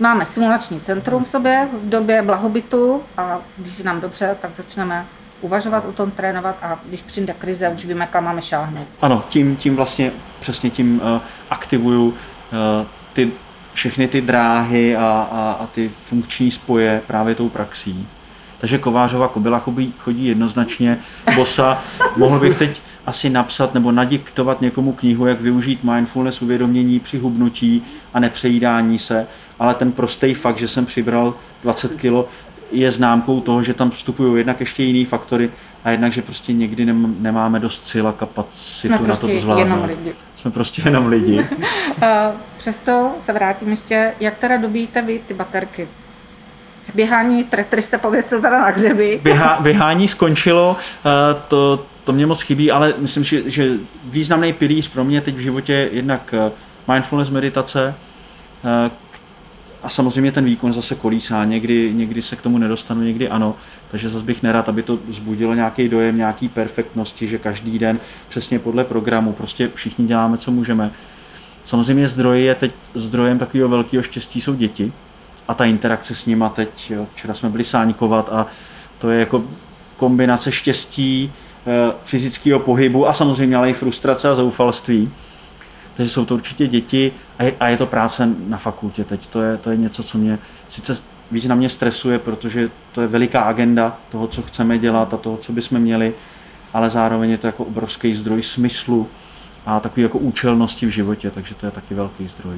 Máme simulační centrum v sobě v době blahobytu a když je nám dobře, tak začneme uvažovat o tom, trénovat a když přijde krize, už víme, kam máme šáhnout. Ano, tím, tím vlastně přesně tím uh, aktivuju uh, ty všechny ty dráhy a, a, a ty funkční spoje právě tou praxí. Takže Kovářova kobila chodí, chodí jednoznačně bosa. Mohl bych teď asi napsat nebo nadiktovat někomu knihu, jak využít mindfulness uvědomění při hubnutí a nepřejídání se, ale ten prostý fakt, že jsem přibral 20 kg, je známkou toho, že tam vstupují jednak ještě jiný faktory a jednak, že prostě někdy nemáme dost sil a kapacitu Jsme na to, prostě zvládnout. Jenom lidi. Jsme prostě jenom lidi. Přesto se vrátím ještě, jak teda dobíjíte vy ty baterky? Běhání Tetry jste pověsil teda na hřeby. Běhá, běhání skončilo, eh, to, to mě moc chybí, ale myslím, že, že významný pilíř pro mě teď v životě je jednak eh, mindfulness meditace, eh, a samozřejmě ten výkon zase kolísá, někdy, někdy se k tomu nedostanu, někdy ano, takže zase bych nerad, aby to zbudilo nějaký dojem, nějaký perfektnosti, že každý den přesně podle programu, prostě všichni děláme, co můžeme. Samozřejmě zdroj je teď zdrojem takového velkého štěstí jsou děti a ta interakce s nima teď, jo, včera jsme byli sáňkovat a to je jako kombinace štěstí, eh, fyzického pohybu a samozřejmě ale i frustrace a zoufalství. Takže jsou to určitě děti a je, a je to práce na fakultě teď. To je, to je něco, co mě sice víc na mě stresuje, protože to je veliká agenda toho, co chceme dělat a toho, co bychom měli, ale zároveň je to jako obrovský zdroj smyslu a takový jako účelnosti v životě, takže to je taky velký zdroj.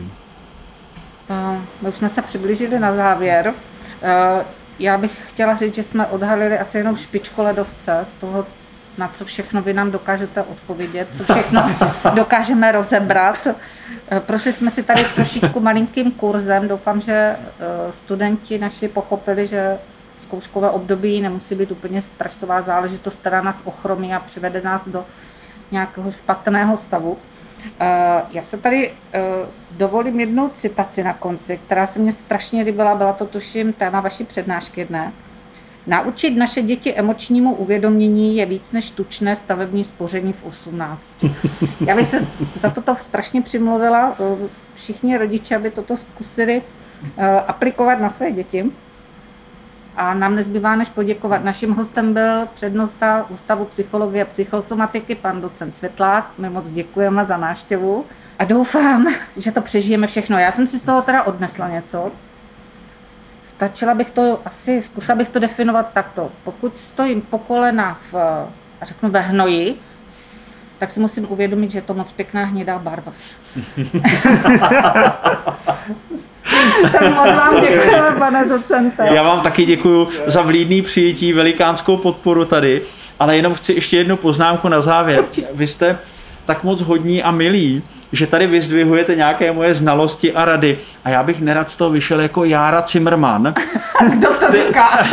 My už jsme se přiblížili na závěr. Já bych chtěla říct, že jsme odhalili asi jenom špičku ledovce z toho, na co všechno vy nám dokážete odpovědět, co všechno dokážeme rozebrat. Eh, prošli jsme si tady trošičku malinkým kurzem. Doufám, že eh, studenti naši pochopili, že zkouškové období nemusí být úplně stresová záležitost, která nás ochromí a přivede nás do nějakého špatného stavu. Eh, já se tady dovolím jednu citaci na konci, která se mně strašně líbila, byla to tuším téma vaší přednášky jedné. Naučit naše děti emočnímu uvědomění je víc než tučné stavební spoření v 18. Já bych se za toto strašně přimluvila. Všichni rodiče, aby toto zkusili eh, aplikovat na své děti. A nám nezbývá než poděkovat. Naším hostem byl přednosta Ústavu psychologie a psychosomatiky, pan docent Světlák. My moc děkujeme za návštěvu a doufám, že to přežijeme všechno. Já jsem si z toho teda odnesla něco. Stačila bych to asi, zkusila bych to definovat takto. Pokud stojím po kolena v, řeknu ve hnoji, tak si musím uvědomit, že je to moc pěkná hnědá barva. tak moc vám děkujeme, pane docente. Já vám taky děkuji za vlídný přijetí, velikánskou podporu tady, ale jenom chci ještě jednu poznámku na závěr. Vy jste tak moc hodní a milí, že tady vyzdvihujete nějaké moje znalosti a rady a já bych nerad z toho vyšel jako Jára Zimmerman, Kdo to říká?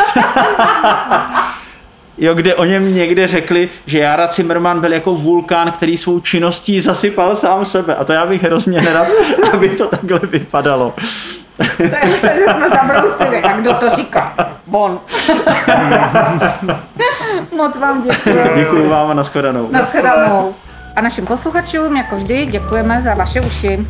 jo, kde o něm někde řekli, že Jára Zimmerman byl jako vulkán, který svou činností zasypal sám sebe a to já bych hrozně nerad, aby to takhle vypadalo. Takže že jsme zabrousili. A kdo to říká? Bon. moc vám děkuji. Děkuji vám a nashledanou. Naschledanou. A našim posluchačům, jako vždy, děkujeme za vaše uši.